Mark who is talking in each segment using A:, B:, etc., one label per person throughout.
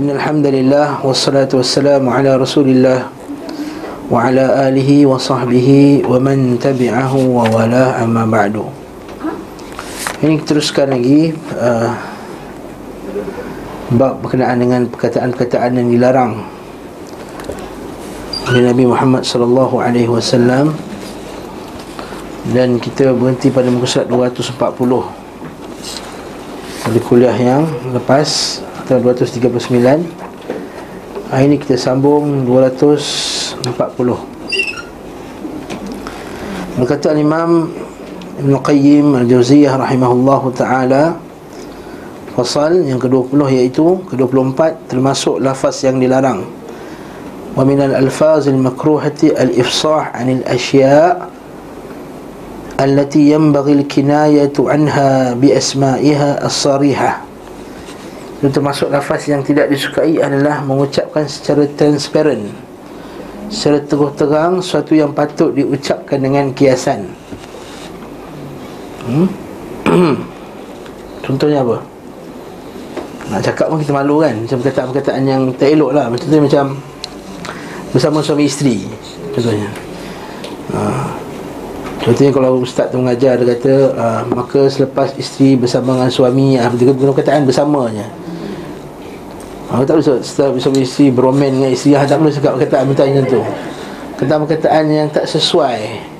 A: Innalhamdulillah Wassalatu wassalamu ala rasulillah Wa ala alihi wa sahbihi Wa man tabi'ahu wa wala amma ba'du. Ini teruskan lagi uh, Bab berkenaan dengan perkataan-perkataan yang dilarang Oleh Nabi Muhammad sallallahu alaihi wasallam. Dan kita berhenti pada muka surat 240 Pada kuliah yang lepas atau 239 Hari ini kita sambung 240 Berkata Imam Ibn Qayyim Al-Jawziyah rahimahullahu ta'ala Fasal yang ke-20 iaitu ke-24 termasuk lafaz yang dilarang. Wa minal alfaz al-makruhati al-ifsah anil asya' yanbaghi al-kinayatu anha bi asma'iha as-sarihah Itu termasuk lafaz yang tidak disukai adalah mengucapkan secara transparent Secara teguh terang Suatu yang patut diucapkan dengan kiasan hmm? Contohnya apa? Nak cakap pun kita malu kan Macam perkataan-perkataan yang tak elok lah Macam tu macam Bersama suami isteri Contohnya ha. Contohnya kalau ustaz tu mengajar Dia kata uh, Maka selepas isteri bersama dengan suami uh, Dia guna perkataan bersamanya Aku tak perlu Setelah suami isteri beromen dengan isteri Tak perlu cakap perkataan macam tu. Perkataan-perkataan yang tak sesuai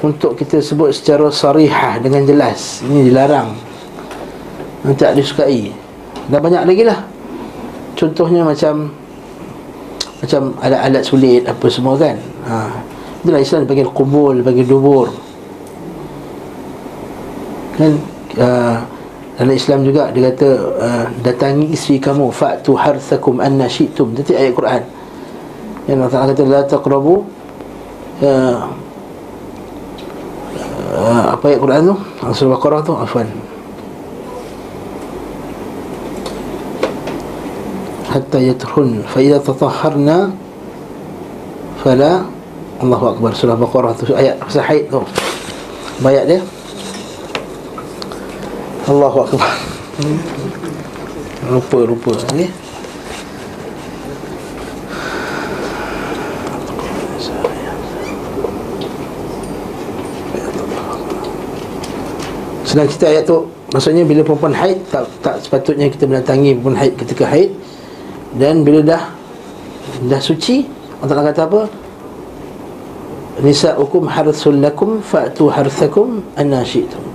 A: untuk kita sebut secara sarihah dengan jelas. Ini dilarang. Nanti tak disukai. Dan banyak lagi lah. Contohnya macam macam alat-alat sulit apa semua kan. Ha. itulah Islam panggil kubul panggil dubur. Kan? Uh, dalam Islam juga dia kata uh, datangi isteri kamu fa'tu harthakum anna syi'tum itu ayat Quran yang Allah Ta'ala kata la taqrabu uh, uh, apa ayat Quran tu? Surah Baqarah tu, afwan. Hatta yatrun fa idza tatahharna fala Allahu akbar surah Baqarah tu ayat haid tu. Bayat dia. Allahu akbar. Lupa lupa okey. Sedang kita ayat tu Maksudnya bila perempuan haid Tak tak sepatutnya kita mendatangi perempuan haid ketika haid Dan bila dah Dah suci Allah kata apa Nisa'ukum harthul lakum Fa'tu harthakum anna syi'tum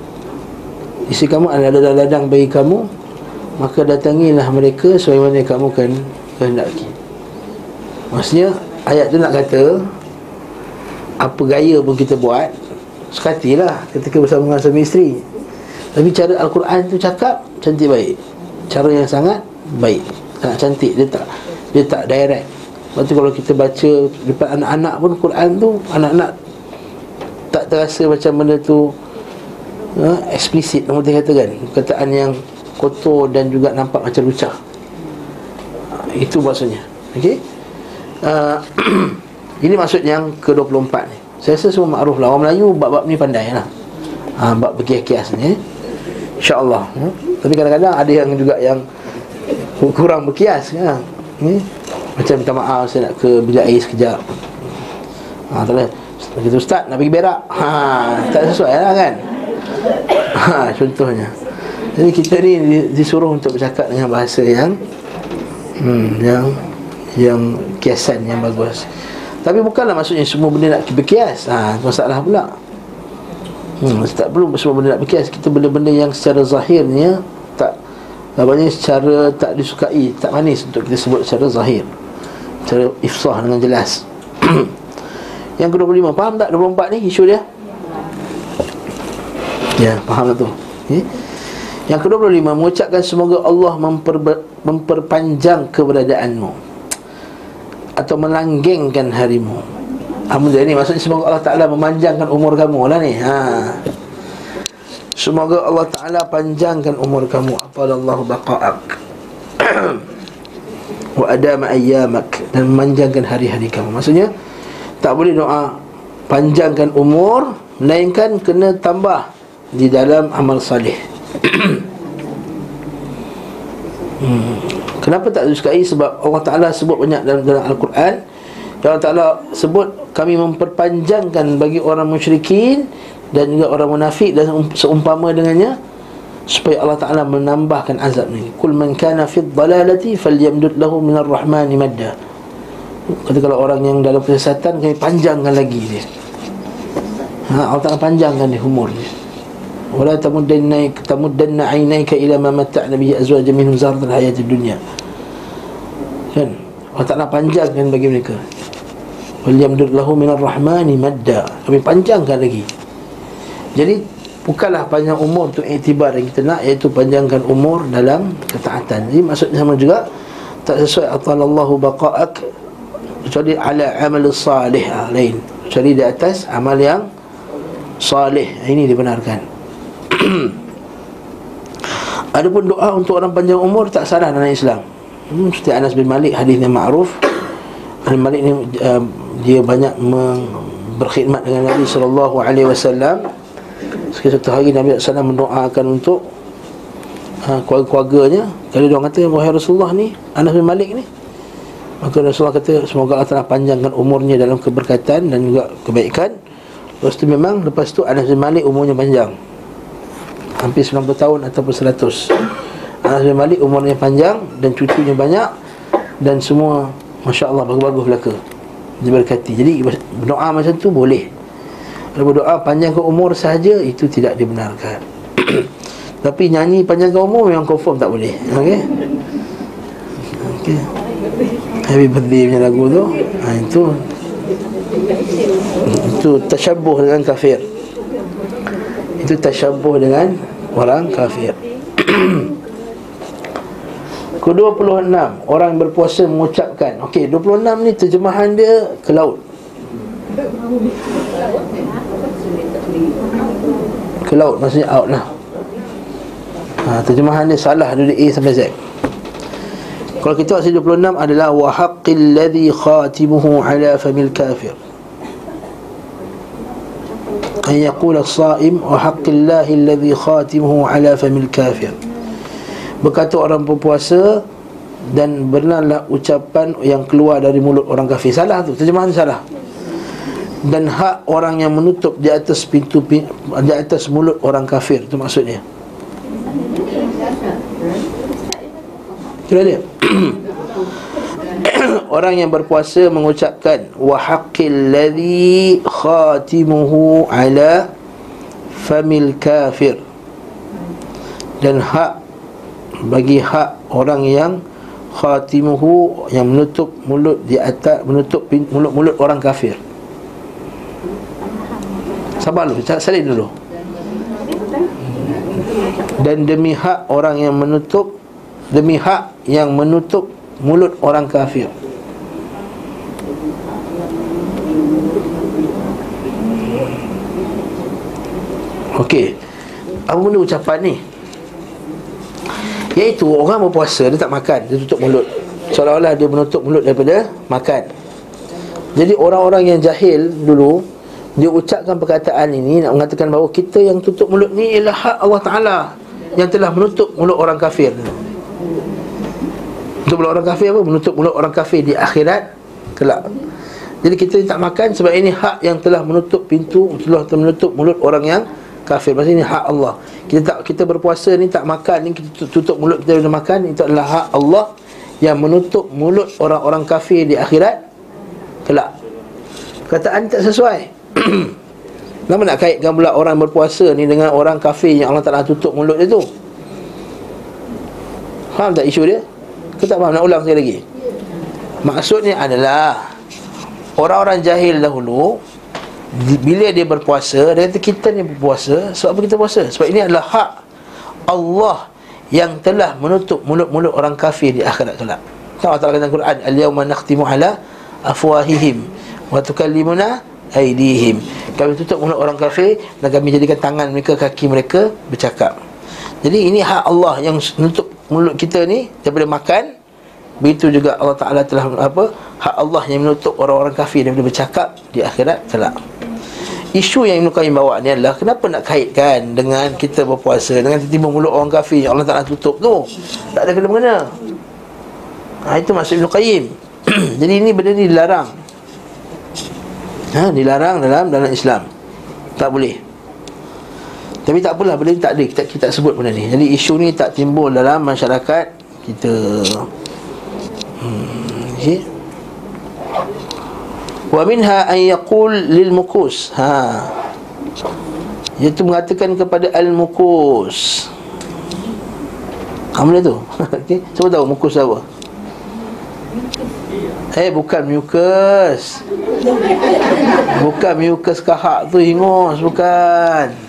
A: Isi kamu adalah ladang bagi kamu Maka datangilah mereka Sebagaimana kamu kan kehendaki Maksudnya Ayat tu nak kata Apa gaya pun kita buat Sekatilah ketika bersama dengan suami isteri tapi cara Al-Quran tu cakap cantik baik. Cara yang sangat baik. Sangat cantik. Dia tak dia tak direct. Lepas tu kalau kita baca depan anak-anak pun Quran tu anak-anak tak terasa macam benda tu uh, eksplisit nama dia kata kan. Perkataan yang kotor dan juga nampak macam lucah. Uh, itu maksudnya. Okey. Uh, ini maksud yang ke-24 ni. Saya rasa semua makruf lah Orang Melayu bab-bab ni pandai lah ha, Bab berkias-kias ni eh. InsyaAllah hmm? Tapi kadang-kadang ada yang juga yang Kurang berkias ya? hmm? Macam minta maaf Saya nak ke bilik air sekejap ha, Tak boleh Ustaz nak pergi berak ha, Tak sesuai lah kan ha, Contohnya. Jadi kita ni disuruh untuk bercakap dengan bahasa yang hmm, Yang Yang kiasan yang bagus. Tapi bukanlah maksudnya semua benda nak berkias. Ha, Masalah pula. Hmm, tak perlu semua benda nak berkias. Kita benda-benda yang secara zahirnya Tak Namanya secara tak disukai Tak manis untuk kita sebut secara zahir. Secara ifsah dengan jelas. Yang ke-25 Faham tak? 24 ni isu dia? Ya, faham tu? Okay. Yang ke-25 Mengucapkan semoga Allah memper, memperpanjang keberadaanmu Atau melanggengkan harimu Alhamdulillah ni maksudnya semoga Allah Ta'ala memanjangkan umur kamu lah ni ha. Semoga Allah Ta'ala panjangkan umur kamu Apalallahu baqa'ak Wa adama ayyamak Dan memanjangkan hari-hari kamu Maksudnya Tak boleh doa Panjangkan umur Melainkan kena tambah Di dalam amal salih hmm. Kenapa tak disukai? Sebab Allah Ta'ala sebut banyak dalam, dalam Al-Quran Allah Ta'ala sebut kami memperpanjangkan bagi orang musyrikin dan juga orang munafik dan seumpama dengannya supaya Allah Taala menambahkan azab ni. Kul man kana fi dhalalati falyamdud lahu min ar-rahman madda. Kata kalau orang yang dalam kesesatan kami panjangkan lagi dia. Ha, Allah Taala panjangkan dia umur dia. Wala tamuddanna tamuddanna aynayka ila ma matta'na bihi azwajan minhum zahratal hayatid dunya. Kan? Allah Taala panjangkan bagi mereka. Walyamdud lahu min ar-rahman madda. Kami panjangkan lagi. Jadi bukanlah panjang umur untuk iktibar yang kita nak iaitu panjangkan umur dalam ketaatan jadi maksudnya sama juga tak sesuai atalallahu baqa'ak kecuali ala amal salih ha, lain kecuali di atas amal yang salih ini dibenarkan Adapun doa untuk orang panjang umur tak salah dalam Islam. Hmm, seperti Anas bin Malik hadis yang ma'ruf. Anas Malik ni uh, dia banyak berkhidmat dengan Nabi sallallahu alaihi wasallam Sekali satu hari Nabi SAW mendoakan untuk ha, Keluarga-keluarganya Kalau dia kata Wahai Rasulullah ni Anas bin Malik ni Maka Rasulullah kata Semoga Allah telah panjangkan umurnya Dalam keberkatan dan juga kebaikan Lepas tu memang Lepas tu Anas bin Malik umurnya panjang Hampir 90 tahun ataupun 100 Anas bin Malik umurnya panjang Dan cucunya banyak Dan semua Masya Allah bagus-bagus belaka. Diberkati. Jadi berdoa macam tu boleh. Kalau berdoa panjangkan umur sahaja Itu tidak dibenarkan. Tapi nyanyi panjangkan umur Memang confirm tak boleh. Okey? Okey. Happy birthday punya lagu tu. Ha, Itu. Itu tasyabuh dengan kafir Itu tasyabuh dengan Orang kafir. Ke-26 Orang berpuasa mengucapkan. Okey, 26 ni terjemahan dia ke laut? Ke laut maksudnya out lah. Ha, terjemahan dia salah dari A sampai Z. Kalau kita ayat 26 adalah wa haqqil ladzi khatimuhu ala famil kafir an yaqula as-sa'im wa haqqillahi alladhi khatimuhu ala famil kafir. Berkata orang berpuasa dan benarlah ucapan yang keluar dari mulut orang kafir. Salah tu terjemahan salah. Dan hak orang yang menutup di atas pintu di atas mulut orang kafir itu maksudnya. Kira dia Orang yang berpuasa mengucapkan wa haqqil ladzi khatimuhu ala famil kafir. Dan hak bagi hak orang yang khatimuhu yang menutup mulut di atas menutup mulut-mulut orang kafir. Sabar dulu, salin dulu. Dan demi hak orang yang menutup Demi hak yang menutup mulut orang kafir Okey Apa benda ucapan ni? Iaitu orang berpuasa Dia tak makan, dia tutup mulut Seolah-olah dia menutup mulut daripada makan Jadi orang-orang yang jahil dulu dia ucapkan perkataan ini nak mengatakan bahawa kita yang tutup mulut ni ialah hak Allah Taala yang telah menutup mulut orang kafir. Untuk mulut orang kafir apa? Menutup mulut orang kafir di akhirat kelak. Jadi kita tak makan sebab ini hak yang telah menutup pintu, telah menutup mulut orang yang kafir. Maksudnya ini hak Allah. Kita tak kita berpuasa ni tak makan ni kita tutup mulut kita bila makan itu adalah hak Allah yang menutup mulut orang-orang kafir di akhirat kelak. Perkataan tak sesuai. Kenapa nak kaitkan pula orang berpuasa ni dengan orang kafir yang Allah Ta'ala tutup mulut dia tu? Faham tak isu dia? Kita tak faham, nak ulang sekali lagi. Maksudnya adalah Orang-orang jahil dahulu Bila dia berpuasa Dia kata kita ni berpuasa Sebab apa kita puasa? Sebab ini adalah hak Allah Yang telah menutup mulut-mulut orang kafir di akhirat kelak. Allah Ta'ala kata Quran Al-yawma nakhtimu ala afwahihim Wa tukallimuna aidihim kami tutup mulut orang kafir dan kami jadikan tangan mereka kaki mereka bercakap. Jadi ini hak Allah yang menutup mulut kita ni daripada makan begitu juga Allah Taala telah apa hak Allah yang menutup orang-orang kafir daripada bercakap di akhirat kelak isu yang Ibn Qayyim bawa ni adalah kenapa nak kaitkan dengan kita berpuasa dengan tiba-tiba mulut orang kafir yang Allah Taala tutup tu. Tak ada kena-mengena. Ha, itu maksud Ibn Qayyim. Jadi ini benda ni dilarang. Ha, dilarang dalam dalam Islam. Tak boleh. Tapi tak apalah benda ni tak ada kita kita sebut benda ni. Jadi isu ni tak timbul dalam masyarakat kita. Hmm, okay. Wa minha an yaqul lil mukus. Ha. Iaitu mengatakan kepada al mukus. Apa tu? Okey, cuba tahu mukus apa? Eh bukan mukus. Bukan mukus kahak tu ingus bukan.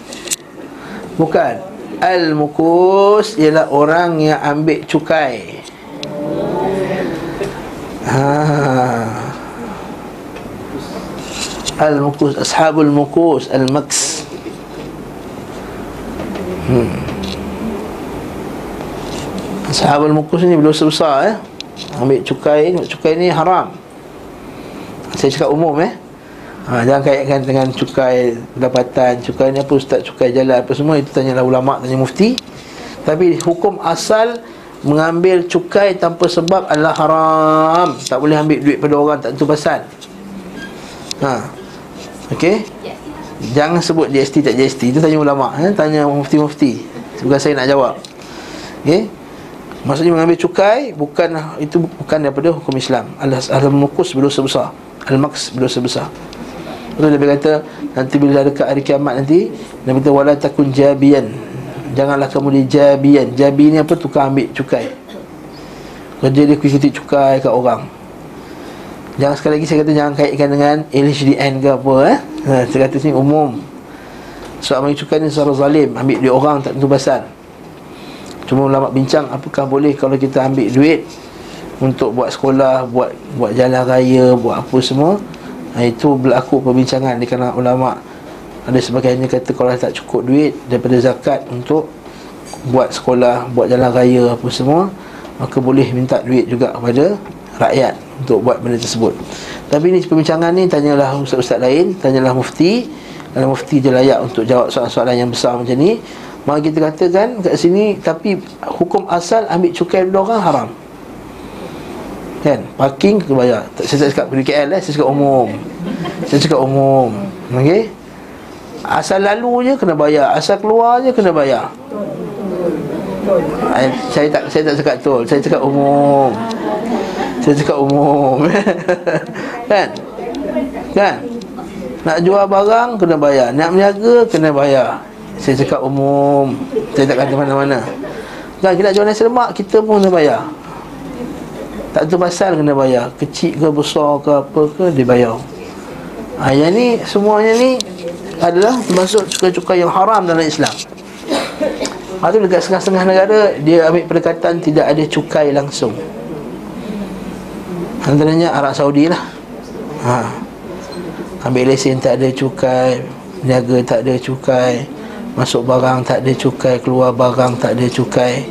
A: Bukan. Al mukus ialah orang yang ambil cukai. Ha. Al-Mukus Ashabul Mukus Al-Maks hmm. Ashabul Mukus ni berdosa besar eh Ambil cukai Cukai ni haram Saya cakap umum eh ha, Jangan kaitkan dengan cukai pendapatan. Cukai ni apa ustaz Cukai jalan apa semua Itu tanyalah ulama' Tanya mufti. Tapi hukum asal Mengambil cukai tanpa sebab adalah haram. Tak boleh ambil duit pada orang Tak tentu pasal. Ha. Okey? Jangan sebut GST tak GST Itu tanya ulama' eh? Tanya mufti-mufti. Bukan saya nak jawab. Okey? Maksudnya mengambil cukai Bukan Itu bukan daripada hukum Islam. Al-Mukus berdosa besar. Al-Maks berdosa besar Itu Nabi kata Nanti bila dekat hari kiamat nanti Nabi kata Wala takun jabian Janganlah kamu di jabian Jabi ni apa? Tukar ambil cukai Kerja dia ikuti cukai kat orang Jangan sekali lagi saya kata jangan kaitkan dengan LHDN ke apa eh. Ha, saya kata sini umum. Soal mencukai ni secara zalim ambil duit orang tak tentu pasal. Cuma ulama bincang apakah boleh kalau kita ambil duit untuk buat sekolah, buat buat jalan raya, buat apa semua. Itu berlaku perbincangan di kalangan ulama. Ada sebagainya kata kalau tak cukup duit daripada zakat untuk buat sekolah, buat jalan raya apa semua, maka boleh minta duit juga kepada rakyat untuk buat benda tersebut. Tapi ni perbincangan ni tanyalah ustaz-ustaz lain, tanyalah mufti. Kalau mufti je layak untuk jawab soalan-soalan yang besar macam ni. Maka kita katakan kat sini tapi hukum asal ambil cukai dua orang haram. Kan? Parking kena bayar. Saya tak cakap pergi KL eh, saya cakap umum. Saya cakap umum. Okey? Asal lalu je kena bayar, asal keluar je kena bayar. Saya tak saya tak cakap tol, saya cakap umum. Saya cakap umum Kan? Kan? Nak jual barang kena bayar Nak meniaga kena bayar Saya cakap umum Saya tak kata mana-mana Kan kita nak jual nasi lemak Kita pun kena bayar Tak tu pasal kena bayar. Kecil ke besar ke apa ke Dia bayar. Ha, Yang ni semuanya ni Adalah termasuk cukai-cukai yang haram dalam Islam. Lepas tu dekat setengah-setengah negara Dia ambil pendekatan tidak ada cukai langsung. Antaranya Arab Saudi lah. Ha. Ambil lesen tak ada cukai Niaga tak ada cukai Masuk barang tak ada cukai Keluar barang tak ada cukai.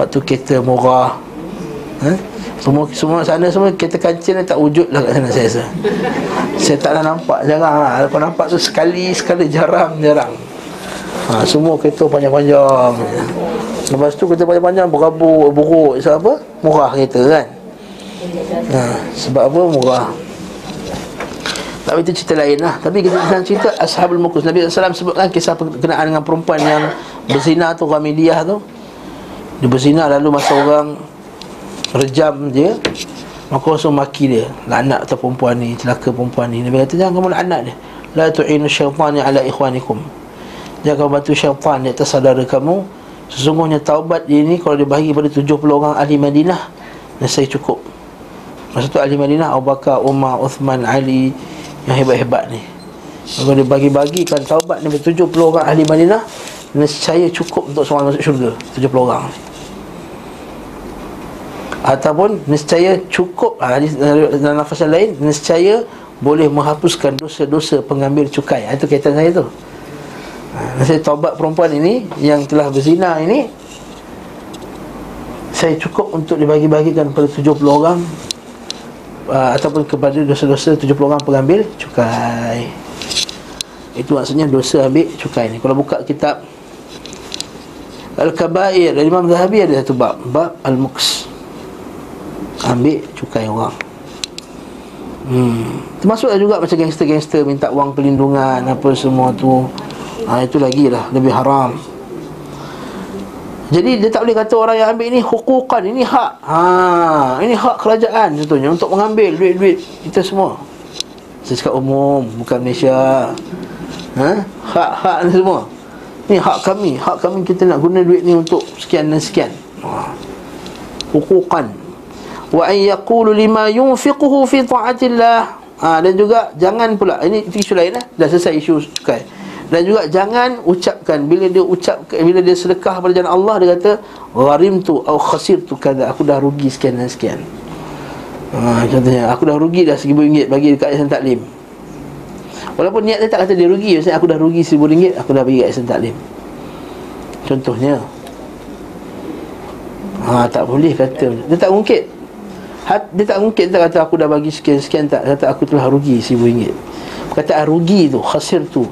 A: Waktu kereta murah ha? Semua semua sana semua kereta kancil tak wujud lah kat sana saya rasa. Saya taklah nampak jarang lah. Kalau nampak tu sekali sekali jarang jarang. Ha, Semua kereta panjang-panjang. Lepas tu kereta panjang-panjang berabuk buruk Sebab apa? Murah kereta kan? Ha, Sebab apa? Murah. Tapi itu cerita lain lah. Tapi kita nak cerita Ashabul Mukus. Nabi SAW sebutkan kisah berkenaan dengan perempuan yang Berzina tu Ghamidiyah tu. Dia berzina lalu masa orang Rejam dia Maka langsung maki dia. Laknat atau perempuan ni Celaka perempuan ni. Nabi kata jangan kamu laknat dia. La tu'inu syaitani ala ikhwanikum. Jangan bantu syaitan di atas saudara kamu. Sesungguhnya taubat dia ni Kalau dibahagi pada 70 orang ahli Madinah Nasai cukup. Masa tu ahli Madinah Abu Bakar, Umar, Uthman, Ali Yang hebat-hebat ni. Kalau dia bagi-bagikan taubat ni 70 orang ahli Madinah Nescaya cukup untuk seorang masuk syurga 70 orang Ataupun nescaya cukup ha, Dalam nafas yang lain Nescaya boleh menghapuskan dosa-dosa pengambil cukai. Itu kaitan saya tu. Ha, Saya taubat perempuan ini Yang telah berzina ini Saya cukup untuk dibagi-bagikan kepada 70 orang ataupun kepada dosa-dosa 70 orang pengambil cukai. Itu maksudnya dosa ambil cukai ni. Kalau buka kitab Al-Kabair Imam Zahabi ada satu bab Bab Al-Muqs Ambil cukai orang hmm. Termasuklah juga macam gangster-gangster Minta wang pelindungan Apa semua tu ha, Itu lagi lah Lebih haram jadi dia tak boleh kata orang yang ambil ini hukukan, ini hak. Ha, ini hak kerajaan contohnya untuk mengambil duit-duit kita semua. Saya cakap umum, bukan Malaysia. Ha? Hak-hak ni semua. Ni hak kami, hak kami kita nak guna duit ni untuk sekian dan sekian. Ha. Hukukan. Wa an yaqulu lima yunfiquhu fi ta'atillah. Ha, dan juga jangan pula ini isu lain eh. Dah selesai isu sukai. Dan juga jangan ucapkan bila dia ucap bila dia sedekah pada jalan Allah dia kata gharimtu au khasirtu kada aku dah rugi sekian dan sekian. Ha, contohnya aku dah rugi dah seribu ringgit bagi dekat yayasan taklim. Walaupun niat dia tak kata dia rugi maksudnya aku dah rugi seribu ringgit aku dah bagi dekat yayasan taklim. Contohnya. Ha, tak boleh kata. Dia tak mungkin dia tak mungkin tak kata aku dah bagi sekian-sekian tak. Kata aku telah rugi seribu ringgit perkataan rugi tu khasir tu.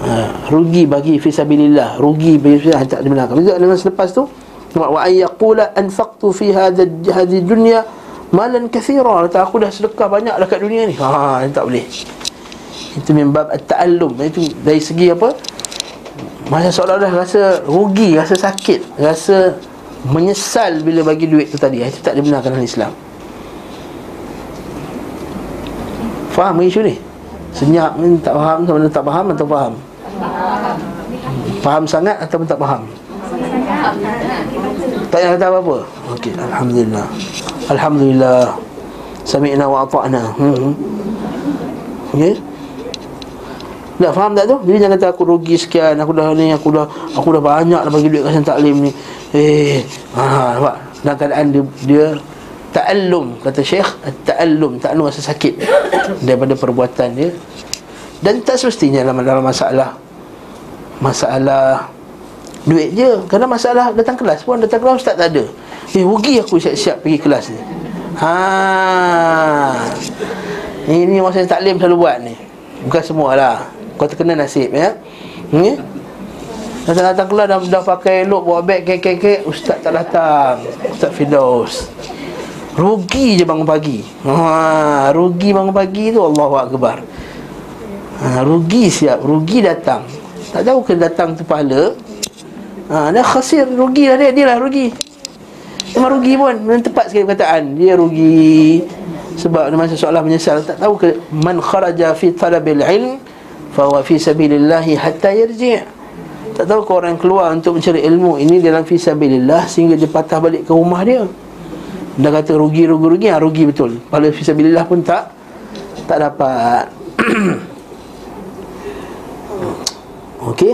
A: Ha, rugi bagi fisabilillah rugi bagi fisabilillah. Tak dibenarkan juga dengan selepas tu wa ayyaqula anfaqtu fi hadhihi dunya malan kathira. Kata aku dah sedekah banyak dekat dunia ni. Ha tak boleh. Itu membab at-ta'allum. Itu dari segi apa? Masa seolah-olah rasa rugi rasa sakit rasa menyesal bila bagi duit tu tadi. Itu tak dibenarkan dalam Islam. Faham isu ni? Senyap ni tak faham sama tak faham atau faham? Faham sangat atau tak faham? Tak payah kata apa-apa? Okey, Alhamdulillah. Alhamdulillah. Sami'na wa ata'na. Hmm. Okey Dah faham tak tu? Jadi jangan kata aku rugi sekian Aku dah ni, aku dah Aku dah banyak dah bagi duit kasan taklim ni. Eh, ha, nampak? Dalam keadaan dia, dia Ta'allum Kata Syekh Ta'allum Ta'allum rasa sakit Daripada perbuatan dia. Dan tak semestinya dalam, dalam masalah Masalah Duit je. Kerana masalah datang kelas pun Datang kelas ustaz tak ada. Eh rugi aku siap-siap pergi kelas ni. Haa Ini masa taklim selalu buat ni. Bukan semualah Kau terkena nasib ya? Ni? Datang datang kelas dah, dah pakai elok Bawa beg kek-kek Ustaz tak datang. Ustaz Fidaus Rugi je bangun pagi. Haa Rugi bangun pagi tu Allahu Akbar. Ha, Rugi siap Rugi datang. Tak tahu ke datang tu pahala. Ha, Dia khasir Rugi lah dia Dia lah rugi. Memang rugi pun Memang tepat sekali perkataan. Dia rugi. Sebab dia masa soalan menyesal. Tak tahu ke Man kharaja fi talabil ilm Fawa fi sabilillahi hatta yarji' Tak tahu ke orang keluar untuk mencari ilmu Ini dalam fi sabilillah Sehingga dia patah balik ke rumah dia Dah kata rugi, rugi, rugi ha, Rugi betul Pada fi sabilillah pun tak Tak dapat Okey.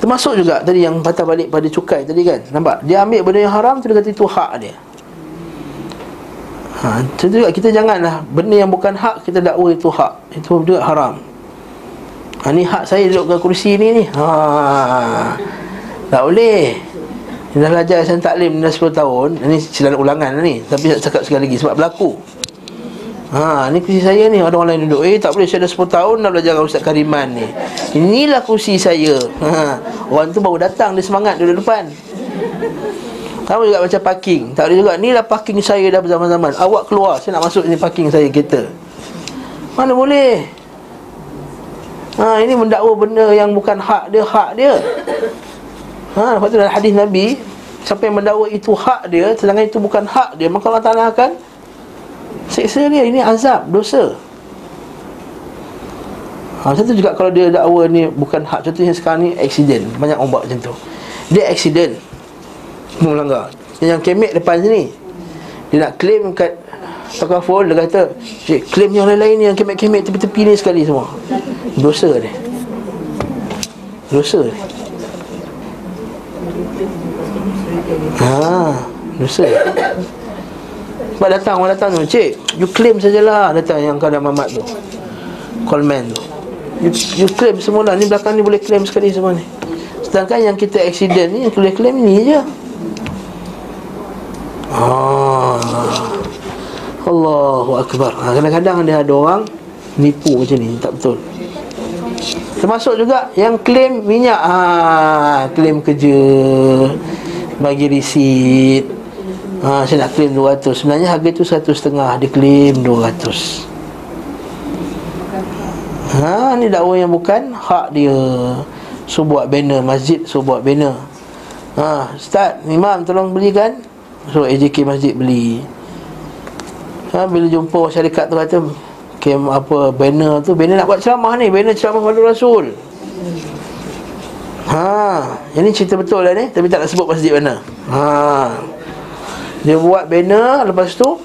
A: Termasuk juga tadi yang patah balik pada cukai tadi kan. Nampak? Dia ambil benda yang haram dia kata itu hak dia. Ha, tentu juga kita janganlah benda yang bukan hak kita dakwa itu hak. Itu juga haram. Ha, ni hak saya duduk ke kursi ni ni. Ha. Tak boleh. Dah belajar saya taklim dah 10 tahun. Ini silang ulangan ni. Tapi saya cakap sekali lagi sebab berlaku. Ha, ni kursi saya ni ada orang lain duduk. Eh, tak boleh saya dah 10 tahun dah belajar dengan Ustaz Kariman ni. Inilah kursi saya. Ha, orang tu baru datang dia semangat duduk depan. Kamu juga macam parking. Tak boleh juga. Inilah parking saya dah berzaman-zaman. Awak keluar, saya nak masuk ni parking saya kereta. Mana boleh? Ha, ini mendakwa benda yang bukan hak dia, hak dia. Ha, lepas tu dalam hadis Nabi, siapa yang mendakwa itu hak dia, sedangkan itu bukan hak dia, maka Allah Taala akan Seksa dia ini azab, dosa ha, Contoh juga kalau dia dakwa ni bukan hak Contohnya sekarang ni accident Banyak orang buat macam tu Dia accident Melanggar Yang kemek depan sini. Dia nak claim kat Takaful Dia kata Claim yang lain-lain Yang kemek-kemek tepi-tepi ni sekali semua. Dosa dia. Dosa dia. Ha, dosa. Sebab datang orang datang tu Cik You claim sajalah Datang yang kau dah mamat tu. Callman tu. You, you claim semula Ni belakang ni boleh claim sekali semua ni. Sedangkan yang kita accident ni Yang boleh claim ni je Ah, Allahu Akbar ha, Kadang-kadang dia ada orang Nipu macam ni Tak betul Termasuk juga yang klaim minyak ha, Klaim kerja Bagi risit ha, Saya nak klaim 200 Sebenarnya harga tu satu setengah Dia klaim 200 Ha, ni dakwah yang bukan hak dia. So buat banner masjid, so buat banner. Ha, Ustaz, imam tolong belikan. So AJK masjid beli. Ha, bila jumpa syarikat tu kata kem apa banner tu, banner nak buat ceramah ni, banner ceramah pada Rasul. Ha, ini cerita betul lah ni, tapi tak nak sebut masjid mana. Ha. Dia buat banner lepas tu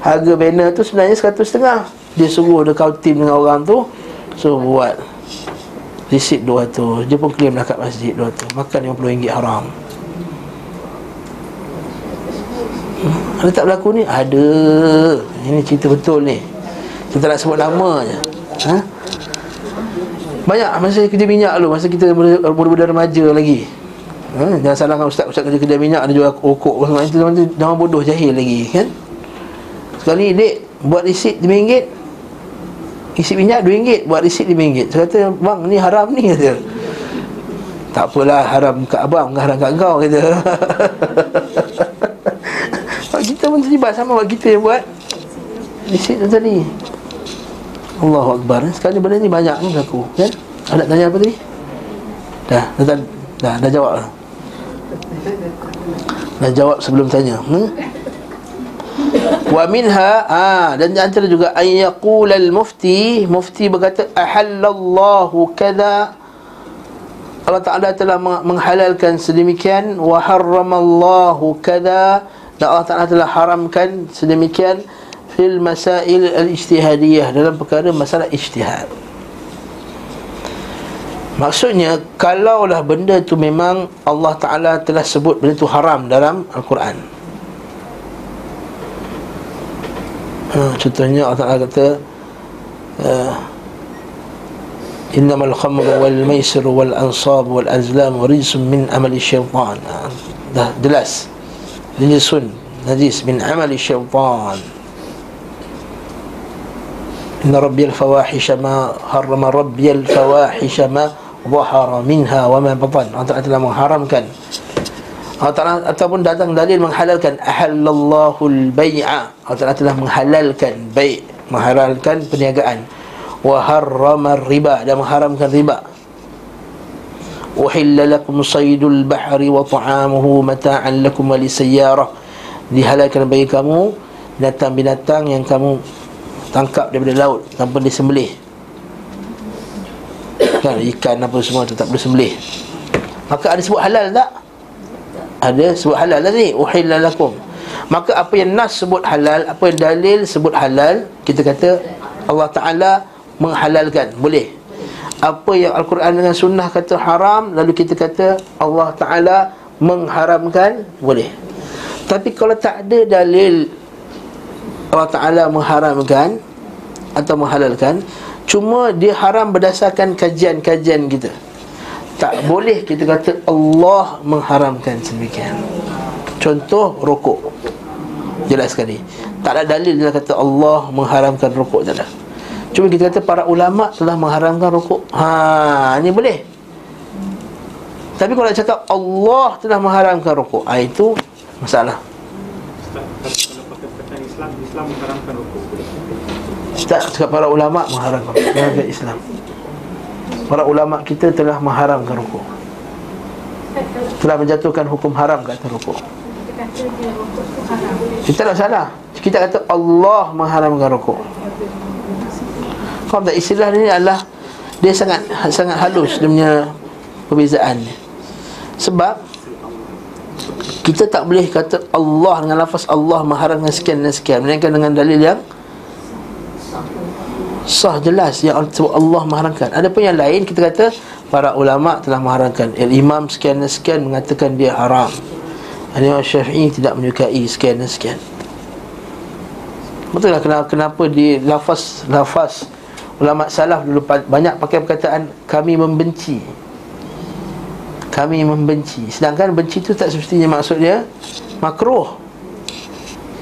A: harga banner tu sebenarnya setengah dia suruh dia kau tim dengan orang tu So buat Risit 200 Dia pun claim lah kat masjid 200 Makan RM50 haram hmm, Ada tak berlaku ni? Ada. Ini cerita betul ni. Kita nak sebut nama je. Ha? Banyak masa kerja minyak dulu. Masa kita muda-muda remaja lagi. Ha? Jangan salahkan ustaz Ustaz kerja kerja minyak Ada jual okok Itu zaman bodoh jahil lagi kan? Sekali dek Buat risit RM5 Isi minyak RM2 Buat risit RM5. Saya kata Bang ni haram ni kata. Tak apalah haram kat abang haram kat kau kata pun terlibat sama Buat kita yang buat. Risit tu tadi. Allahu Akbar Sekarang ni benda ni banyak pun aku kan? Ada tanya apa tadi? Dah, dah, dah, dah, dah jawab lah. Dah jawab sebelum tanya hmm? Wa minha ah dan antara juga ay yaqul al mufti mufti berkata ahallallahu kada Allah Taala telah menghalalkan sedemikian wa harramallahu kada dan Allah Taala telah haramkan sedemikian fil masail al ijtihadiyah dalam perkara masalah ijtihad. Maksudnya kalaulah benda tu memang Allah Taala telah sebut benda tu haram dalam al-Quran. Ha, Contohnya Allah Ta'ala kata uh, Innamal khamru wal maisir wal ansab wal azlam rijsun min amali syaitan. Ha, Dah jelas Rijsun najis min amali syaitan. Inna rabbi al-fawahisha ma harrama rabbi al-fawahisha ma Zahara minha wa ma batan. Allah Ta'ala telah mengharamkan. Allah Ta'ala ataupun datang dalil menghalalkan ahallallahu al-bai'a Allah Ta'ala telah menghalalkan bai' menghalalkan perniagaan. Wa harrama riba. Dan mengharamkan riba uhilla lakum saydul bahri wa ta'amuhu mata'an lakum wa lisayyarah dihalalkan bagi kamu binatang-binatang yang kamu tangkap daripada laut tanpa disembelih. Kan? Ikan apa semua tetap disembelih. Maka ada sebut halal tak? Ada sebut halal ni? Uhilla lakum. Maka apa yang nas sebut halal apa yang dalil sebut halal kita kata Allah Taala menghalalkan. Boleh apa yang al-Quran dengan sunnah kata haram lalu kita kata Allah Taala mengharamkan boleh. Tapi kalau tak ada dalil Allah Taala mengharamkan atau menghalalkan cuma dia haram berdasarkan kajian-kajian kita tak boleh kita kata Allah mengharamkan sedemikian Contoh rokok. Jelas sekali. Tak ada dalil dia kata Allah mengharamkan rokok tak ada Cuma kita kata para ulama telah mengharamkan rokok Ha, ini boleh. Tapi kalau cakap Allah telah mengharamkan rokok ha, Itu masalah. Islam, Islam mengharamkan rokok cakap para ulama mengharamkan rokok Islam para ulama kita telah mengharamkan rukuk. Telah menjatuhkan hukum haram ke atas rukuk. Kita tak salah. Kita kata Allah mengharamkan rukuk Tak istilah ni adalah Dia sangat sangat halus dia punya perbezaan Sebab Kita tak boleh kata Allah dengan lafaz Allah mengharamkan sekian dan sekian Melainkan dengan dalil yang sah jelas yang sebab Allah mengharamkan. Ada pun yang lain kita kata para ulama telah mengharamkan. Imam sekian dan sekian mengatakan dia haram. Imam Syafi'i tidak menyukai sekian dan sekian. Betul lah kenapa, kenapa di lafaz lafaz ulama salaf dulu banyak pakai perkataan kami membenci. Kami membenci. Sedangkan benci itu tak semestinya maksud dia makruh.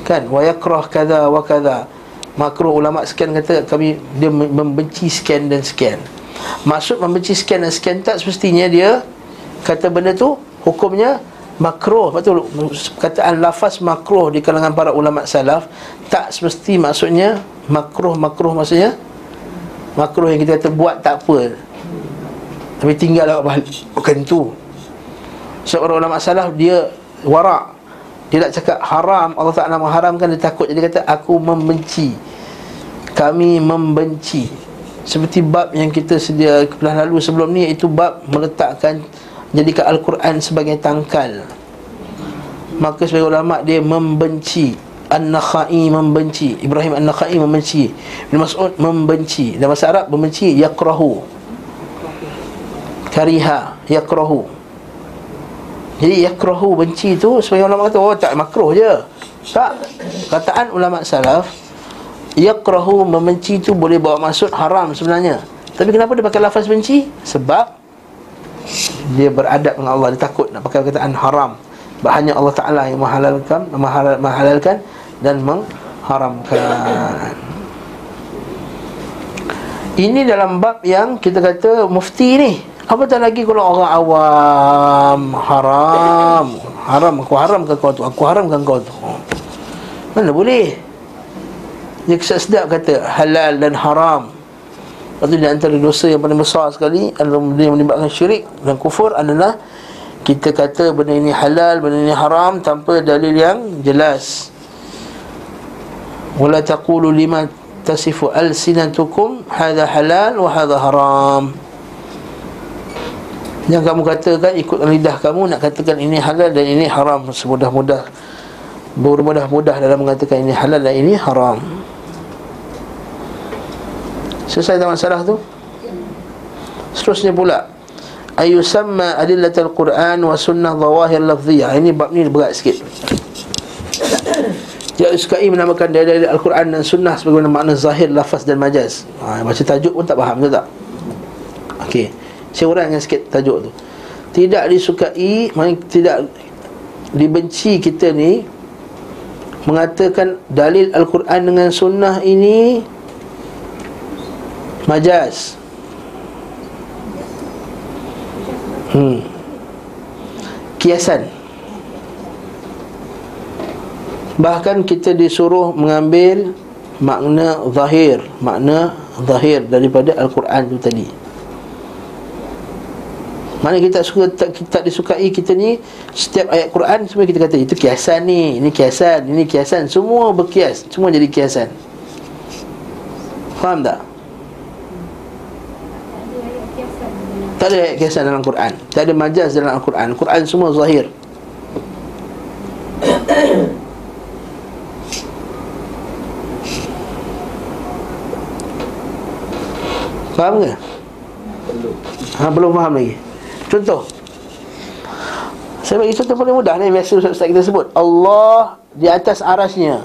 A: kan wa yakrah kadha wa kadha makruh ulama sekian kata kami dia membenci sekian dan sekian maksud membenci sekian dan sekian tak semestinya dia kata benda tu hukumnya makruh betul kataan lafaz makruh di kalangan para ulama salaf tak semesti maksudnya makruh makruh maksudnya makruh yang kita kata buat tak apa. Tapi tinggal lah bukan tu. Seorang ulama salaf dia warak. Dia tak cakap haram Allah Ta'ala mengharamkan. Dia takut. Jadi kata aku membenci. Kami membenci. Seperti bab yang kita sedia Pernah lalu sebelum ni Itu bab meletakkan Jadikan Al-Quran sebagai tangkal. Maka sebagai ulama' dia membenci An-Nakhai membenci Ibrahim An-Nakhai membenci Ibn Mas'ud membenci Dalam bahasa Arab membenci Yakrahu Kariha Yakrahu jadi yakrahu benci tu sebagai ulama kata oh tak makruh je. Tak. Kataan ulama salaf yakrahu membenci tu boleh bawa maksud haram sebenarnya. Tapi kenapa dia pakai lafaz benci? Sebab dia beradab dengan Allah, dia takut nak pakai kataan haram. Hanya Allah Taala yang menghalalkan, menghalalkan dan mengharamkan. Ini dalam bab yang kita kata mufti ni. Apatah lagi kalau orang awam? Haram. Haram, aku haramkan kau tu Aku haramkan kau tu. Mana boleh? Dia kesat sedap kata Halal dan haram. Lepas tu di antara dosa yang paling besar sekali yang menimbulkan syirik dan kufur adalah Kita kata benda ini halal, benda ini haram Tanpa dalil yang jelas Wala taqulu lima tasifu al-sinatukum Hada halal wa hada haram yang kamu katakan ikut lidah kamu nak katakan ini halal dan ini haram semudah-mudah bermudah-mudah dalam mengatakan ini halal dan ini haram. Selesai tak masalah tu? Seterusnya pula ayusamma adillatul Quran wa sunnah zawahir lafziyah. Ini bab ni berat sikit. Dia sukai menamakan dari Al-Quran dan Sunnah sebagai makna zahir, lafaz dan majaz. Ha, baca tajuk pun tak faham, betul tak? Okey. Saya urangkan sikit tajuk tu Tidak disukai Tidak dibenci kita ni Mengatakan dalil Al-Quran dengan sunnah ini Majaz Hmm Kiasan Bahkan kita disuruh mengambil makna zahir Makna zahir daripada Al-Quran tu tadi mana kita suka tak, kita disukai kita ni setiap ayat Quran semua kita kata itu kiasan ni, ini kiasan, ini kiasan, semua berkias, semua jadi kiasan. Faham tak? Tak ada ayat kiasan dalam Quran. Tak ada majaz dalam Al-Quran. Quran semua zahir. Faham ke? Ha, belum faham lagi. Contoh Saya bagi contoh paling mudah ni Biasa Ustaz kita sebut Allah di atas arasnya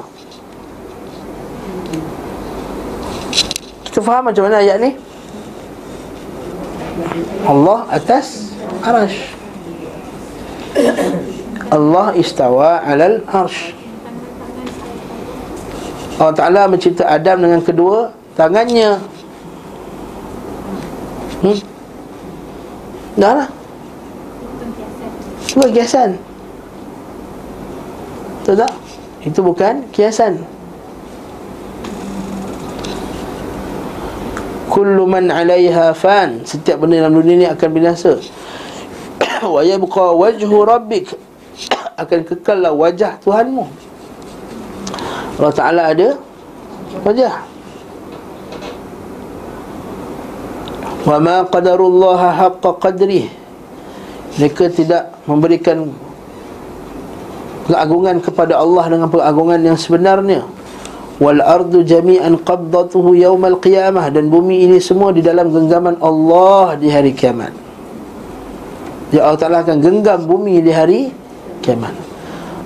A: Kita faham macam mana ayat ni? Allah atas arash Allah istawa alal arsh Allah Ta'ala mencipta Adam dengan kedua tangannya Hmm? Dah lah. Itu kiasan. Betul tak? Itu bukan kiasan. Kullu man alaiha fan. Setiap benda dalam dunia ni akan binasa. Wa yabqa wajhu rabbik. Akan kekallah wajah Tuhanmu. Allah Ta'ala ada Wajah Wa ma qadarullaha haqqa qadrih. Mereka tidak memberikan keagungan kepada Allah dengan keagungan yang sebenarnya. Wal ardu jami'an qabdatuhu yaumal qiyamah. Dan bumi ini semua di dalam genggaman Allah di hari kiamat. Ya Allah Ta'ala akan genggam bumi di hari kiamat.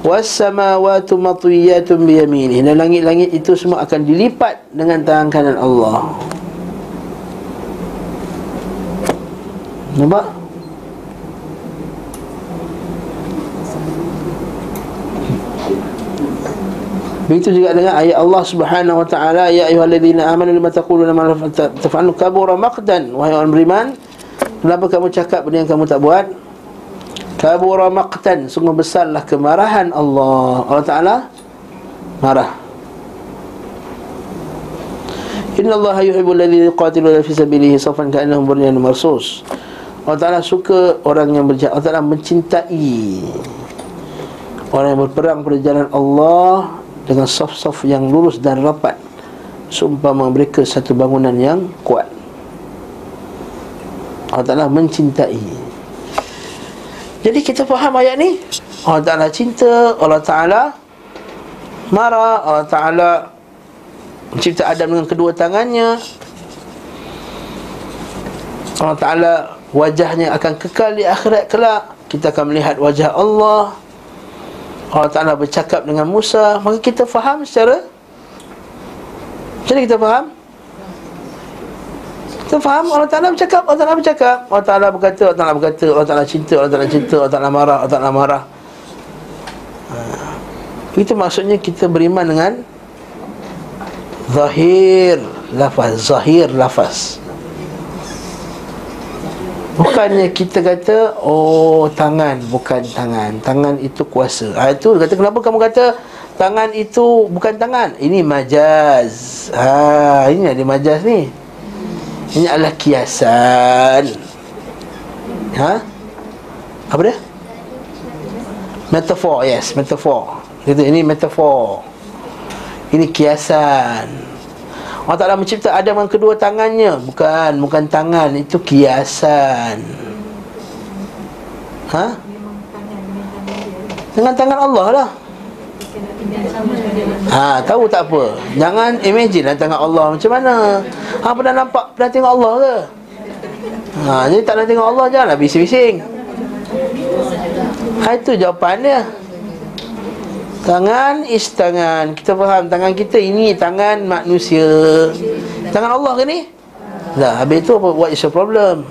A: Was samawati matwiyatun bi yaminih dan langit-langit itu semua akan dilipat dengan tangan kanan Allah nampak? Begitu juga dengan ayat Allah Subhanahu wa taala ya ayyuhalladzina amanu lima taquluna ma taf'alun kabura maqdan wahai orang beriman kenapa kamu cakap benda yang kamu tak buat? Kabura maqtan sungguh besarlah kemarahan Allah. Allah taala marah. Inna Allah yuhibbul ladzina yuqatiluna fi sabilihi safan ka'annahum bunyanun marsus Allah Ta'ala suka orang yang berjalan Allah Ta'ala mencintai. Orang yang berperang pada jalan Allah dengan saf-saf yang lurus dan rapat. Seumpama mereka satu bangunan yang kuat. Allah Ta'ala mencintai. Jadi kita faham ayat ni? Allah Ta'ala cinta Allah Ta'ala marah Allah Ta'ala mencipta Adam dengan kedua tangannya. Allah Ta'ala wajahnya akan kekal di akhirat kelak. Kita akan melihat wajah Allah. Allah Ta'ala bercakap dengan Musa. Maka kita faham secara Macam kita faham? Kita faham Allah Ta'ala bercakap Allah Ta'ala bercakap. Allah Ta'ala berkata Allah Ta'ala berkata Allah Ta'ala cinta Allah Ta'ala cinta Allah Ta'ala marah Allah Ta'ala marah. Ha. Itu maksudnya kita beriman dengan Zahir Lafaz Zahir lafaz Bukannya kita kata Oh tangan. Bukan tangan. Tangan itu kuasa. Ha, Itu kata kenapa kamu kata Tangan itu bukan tangan? Ini majaz. Ha, Ini ada majaz ni. Ini adalah kiasan. Ha? Apa dia? Metafor, yes, metafor Kata ini metafor Ini kiasan Allah Ta'ala mencipta Adam dengan kedua tangannya. Bukan, bukan tangan Itu kiasan. Ha? Dengan tangan Allah lah. Ha, tahu tak apa. Jangan imagine lah tangan Allah Macam mana. Ha, pernah nampak, pernah tengok Allah ke? Ha, jadi tak nak tengok Allah Janganlah bising-bising. Ha, itu jawapan dia Tangan is tangan Kita faham tangan kita ini tangan manusia Tangan Allah ke ni? Dah, habis tu what is your problem?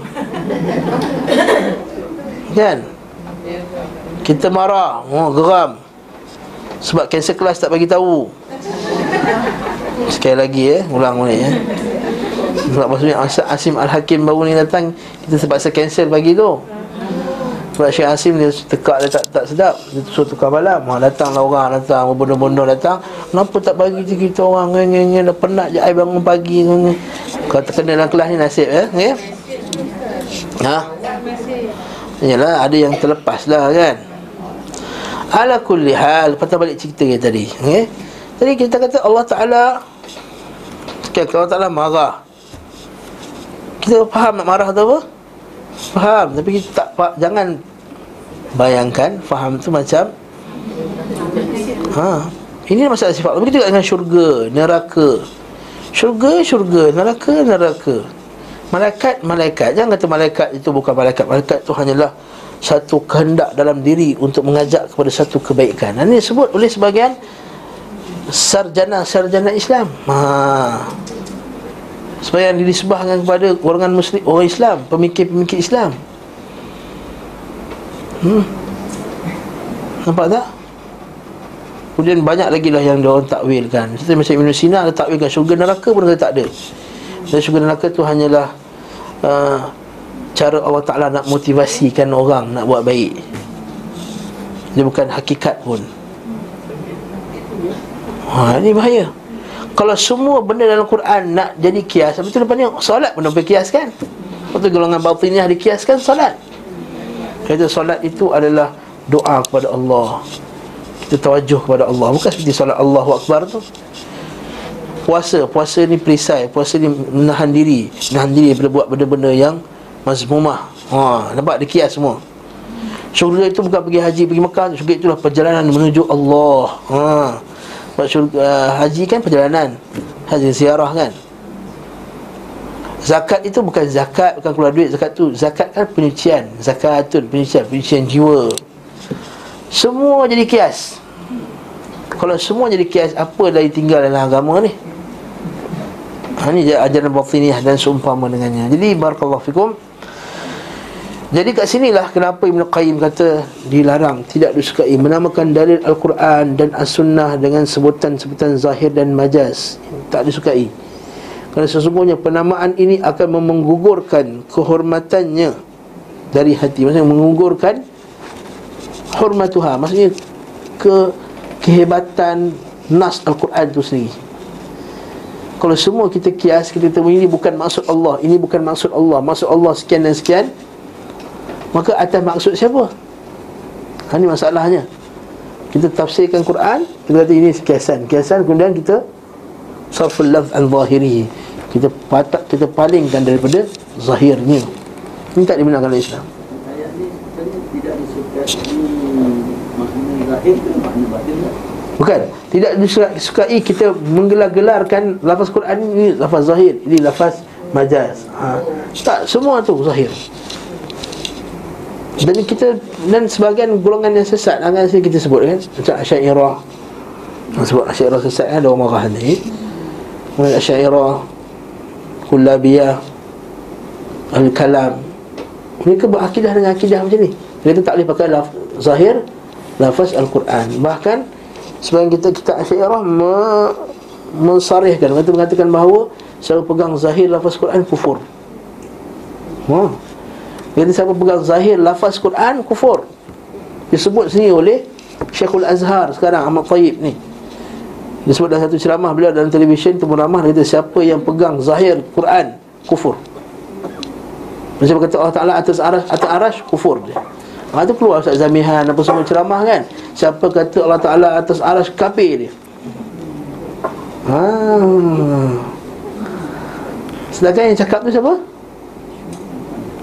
A: Kan? Kita marah, oh, geram Sebab cancel kelas tak bagi tahu Sekali lagi eh, ulang boleh eh Sebab maksudnya Asim Al-Hakim baru ni datang Kita terpaksa cancel pagi tu sebab Syekh Asim dia tekak dia tak, tak sedap. Dia suruh tukar malam. Ha, Datanglah orang datang Bodoh-bodoh datang. Kenapa tak bagi kita orang? Nge-nge-nge Dah penat je I bangun pagi nge Kalau terkena dalam kelas ni nasib ya? Okay? Ha? Yalah ada yang terlepas lah kan? Ala kulli hal Patah balik cerita kita tadi okay? Tadi kita kata Allah Ta'ala okay, Allah Ta'ala marah. Kita faham nak marah tu apa? Faham Tapi kita tak faham. Jangan Bayangkan Faham tu macam ha, Ini masalah sifat. Begitu juga dengan syurga Neraka. Syurga, syurga Neraka, neraka. Malaikat, malaikat. Jangan kata malaikat itu bukan malaikat. Malaikat itu hanyalah Satu kehendak dalam diri Untuk mengajak kepada satu kebaikan. Ini disebut oleh sebagian Sarjana-sarjana Islam. Haa supaya yang disebahkan kepada golongan muslim orang Islam, pemikir-pemikir Islam. Hmm. Nampak tak? Kemudian banyak lagi lah yang diorang takwilkan Seperti macam Ibn Sina ada takwilkan syurga neraka pun kata tak ada Dan syurga neraka tu hanyalah uh, Cara Allah Ta'ala nak motivasikan orang nak buat baik Dia bukan hakikat pun Ha, ini bahaya kalau semua benda dalam Quran nak jadi kias Betul lepas ni solat pun boleh kiaskan Betul golongan batiniah dikiaskan solat. Kata solat itu adalah doa kepada Allah. Kita tawajuh kepada Allah. Bukan seperti solat Allahu Akbar tu. Puasa, puasa ni perisai Puasa ni menahan diri. Menahan diri daripada buat benda-benda yang Mazmumah. Ha, Nampak dia kias semua? Syurga itu bukan pergi haji, pergi Mekah. Syurga itulah perjalanan menuju Allah. Haa sebab syurga, uh, haji kan perjalanan. Haji ziarah kan. Zakat itu bukan zakat Bukan keluar duit. Zakat tu Zakat kan penyucian. Zakat tu penyucian Penyucian jiwa. Semua jadi kias. Kalau semua jadi kias Apa lagi tinggal dalam agama ni? Ha, Ini ajaran batiniah Dan seumpama dengannya. Jadi Barakallahu fikum Jadi kat sinilah kenapa Ibn Qayyim kata dilarang tidak disukai menamakan dalil Al-Quran dan As-Sunnah dengan sebutan-sebutan zahir dan majaz. Tak disukai. Kerana sesungguhnya penamaan ini akan menggugurkan kehormatannya dari hati. Maksudnya menggugurkan hormatuha. Maksudnya ke kehebatan nas Al-Quran itu sendiri. Kalau semua kita kias, kita tahu ini bukan maksud Allah, ini bukan maksud Allah, maksud Allah sekian dan sekian, Maka atas maksud siapa? Ha, ini masalahnya. Kita tafsirkan Quran Kita kata ini kiasan. Kiasan kemudian kita Sarful lafz al-zahiri Kita patah, kita palingkan daripada Zahirnya. Ini tak dibenarkan oleh Islam. Bukan. Tidak disukai kita menggelar-gelarkan Lafaz Quran ini lafaz zahir. Ini lafaz majaz. Ha. Tak, semua tu zahir dan kita dan sebagian golongan yang sesat akan sini kita sebut kan? Macam Asy'ariyah. Sebut Asy'ariyah sesat kan ada orang marah ni. Kemudian Asy'ariyah Kullabiyah Al-Kalam. Mereka berakidah dengan akidah macam ni. Mereka tak boleh pakai laf, zahir Lafaz Al-Quran. Bahkan Sebagian kita kita Asy'ariyah me, Mensarihkan. Mereka mengatakan bahawa Selalu pegang zahir lafaz Quran kufur. Wah jadi siapa pegang zahir lafaz Quran kufur. Disebut sini oleh Syekhul Azhar sekarang Ahmad Tayyib ni. Disebut dalam satu ceramah beliau dalam televisyen tu ramah kata siapa yang pegang zahir Quran kufur. Macam kata Allah Taala atas arash atas arash kufur dia. Ha tu keluar Ustaz Zamihan apa semua ceramah kan. Siapa kata Allah Taala atas arash kafir dia. Ha. Sedangkan yang cakap tu siapa?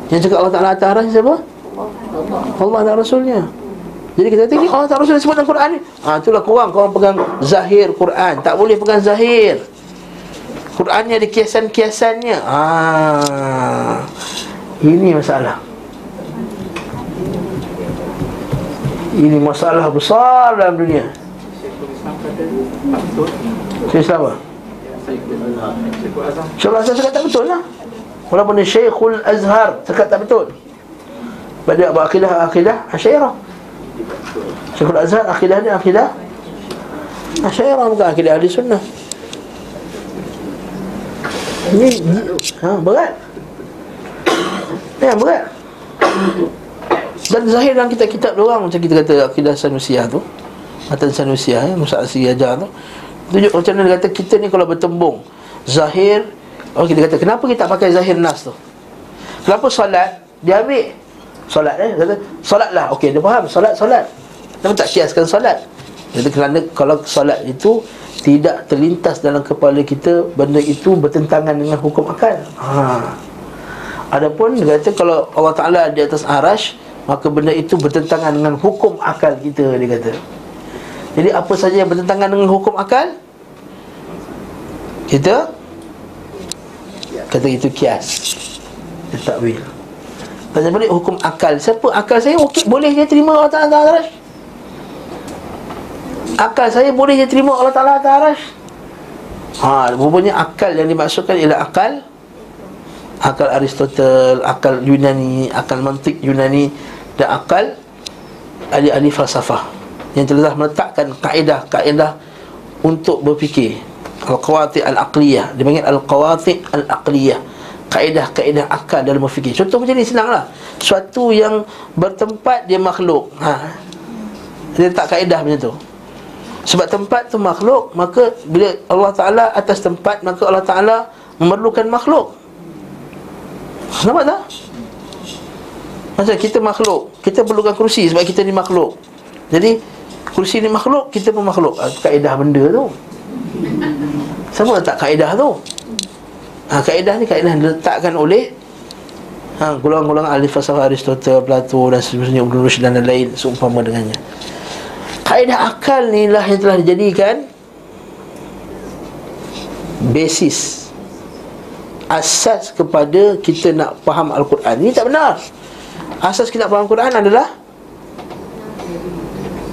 A: Yang cakap Allah Ta'ala atas arah siapa? Allah dan Rasulnya. Jadi kita tengok Allah Ta'ala Rasul sebut dalam Quran ni. Ha, Itulah korang, korang pegang zahir Quran. Tak boleh pegang zahir. Qurannya ada kiasan-kiasannya. Ha, Ini masalah. Ini masalah besar dalam dunia. Saya siapa? Syekh Azhar cakap tak betul lah Walaupun dia Syekhul Azhar Cakap tak betul. Pada akidah akidah Asyairah. Syekhul Azhar akidah dia akidah Asyairah bukan akidah ahli sunnah. Ini ha, Berat. Ya berat. Dan zahir dalam kitab-kitab orang Macam kita kata akidah Sanusiah tu Matan Sanusiah ya, Musa Asri ajar tu Tunjuk macam mana dia kata Kita ni kalau bertembung Zahir Oh kita kata kenapa kita tak pakai zahir nas tu? Kenapa solat dia ambil solat eh kata solatlah. Okey dia faham solat solat. Kenapa tak kiaskan solat? Jadi kerana kalau solat itu tidak terlintas dalam kepala kita benda itu bertentangan dengan hukum akal. Ha. Adapun dia kata kalau Allah Taala di atas arash maka benda itu bertentangan dengan hukum akal kita dia kata. Jadi apa saja yang bertentangan dengan hukum akal kita Kata itu kias. Dia takwil Pasal balik hukum akal. Siapa akal saya okey boleh dia terima Allah Ta'ala Ta'ala Akal saya boleh dia terima Allah Ta'ala Ta'ala Ha, rupanya akal yang dimaksudkan ialah akal Akal Aristotle, akal Yunani, akal mantik Yunani Dan akal ahli-ahli falsafah Yang telah meletakkan kaedah-kaedah Untuk berfikir Al-Qawati Al-Aqliyah. Dia panggil Al-Qawati Al-Aqliyah. Kaedah-kaedah akal dalam berfikir. Contoh macam ni senanglah. Suatu yang bertempat dia makhluk. Ha. Dia tak kaedah macam tu. Sebab tempat tu makhluk Maka bila Allah Ta'ala atas tempat Maka Allah Ta'ala memerlukan makhluk. Nampak tak? Macam kita makhluk. Kita perlukan kursi sebab kita ni makhluk. Jadi kursi ni makhluk Kita pun makhluk. Kaedah benda tu Siapa letak kaedah tu? Ha, kaedah ni kaedah diletakkan oleh ha, Golongan-golongan ahli falsafah Aristotle, Plato dan sebagainya Ibn Rushd dan lain seumpama dengannya. Kaedah akal ni lah yang telah dijadikan Basis Asas kepada kita nak faham Al-Quran. Ini tak benar. Asas kita nak faham Al-Quran adalah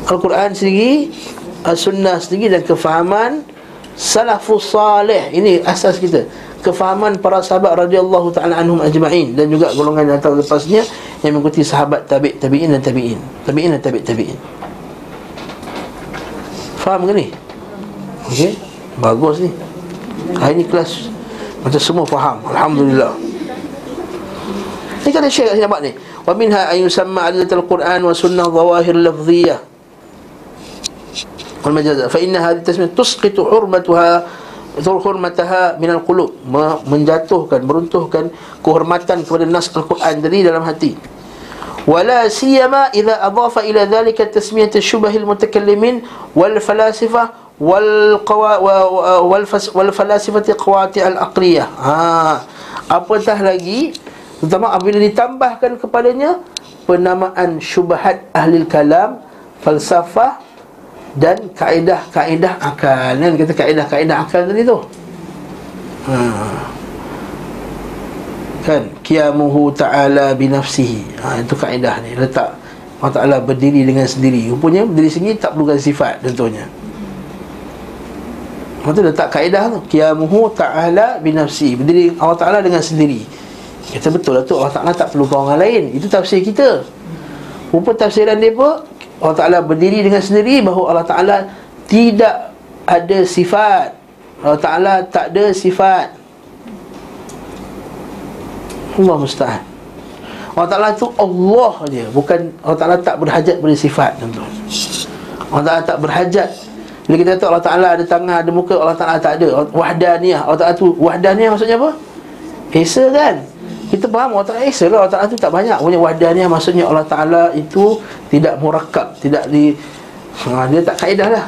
A: Al-Quran sendiri Al-Sunnah sendiri dan kefahaman salafus salih. Ini asas kita. Kefahaman para sahabat radhiyallahu taala anhum ajma'in. Dan juga golongan yang atas lepasnya yang mengikuti sahabat tabi' tabi'in dan tabi'in. Tabi'in dan tabi' tabi'in. Faham ke ni? Okey, bagus ni. Hari ni kelas macam semua faham. Alhamdulillah. Ini kata syekh nampak ni. Wa minha an yusamma alilatul Quran wa sunnah zawahir lafziyah Majazah Fa inna hadhi tasmiyah tusqitu hurmatuha hurmataha minal qulub. Menjatuhkan meruntuhkan kehormatan kepada nas al-Quran dari dalam hati. Wala siyama idza adafa ila dhalika tasmiyat syubahil mutakallimin wal falasifah wal qawa wal wal falasifati qawati al aqliyah. Ha. Apatah lagi terutama apabila ditambahkan kepadanya penamaan syubhat ahli kalam falsafah dan kaedah-kaedah akal. Kan kata kaedah-kaedah akal tadi tu. Ha. Kan? Qiyamuhu ta'ala bi nafsihi ha itu kaedah ni. Letak Allah Ta'ala berdiri dengan sendiri. Rupanya berdiri sendiri tak perlukan sifat tentunya Lepas tu letak kaedah tu. Qiyamuhu ta'ala binafsi Berdiri Allah Ta'ala dengan sendiri. Kita betul lah tu. Allah Ta'ala tak perlu orang lain. Itu tafsir kita. Rupa tafsiran dia pun Allah Ta'ala berdiri dengan sendiri Bahawa Allah Ta'ala tidak ada sifat. Allah Ta'ala tak ada sifat. Allah mustahil Allah Ta'ala tu Allah je Bukan Allah Ta'ala tak berhajat pada sifat tuan Allah Ta'ala tak berhajat. Bila kita kata Allah Ta'ala ada tangan, ada muka Allah Ta'ala tak ada. Wahdaniyah Allah Ta'ala tu Wahdaniyah maksudnya apa? Esa kan? Kita faham Allah Ta'ala Esa lah. Allah Ta'ala tu tak banyak Punya wahdaniyah maksudnya Allah Ta'ala itu Tidak murakab Tidak di ha, Dia tak kaedah lah.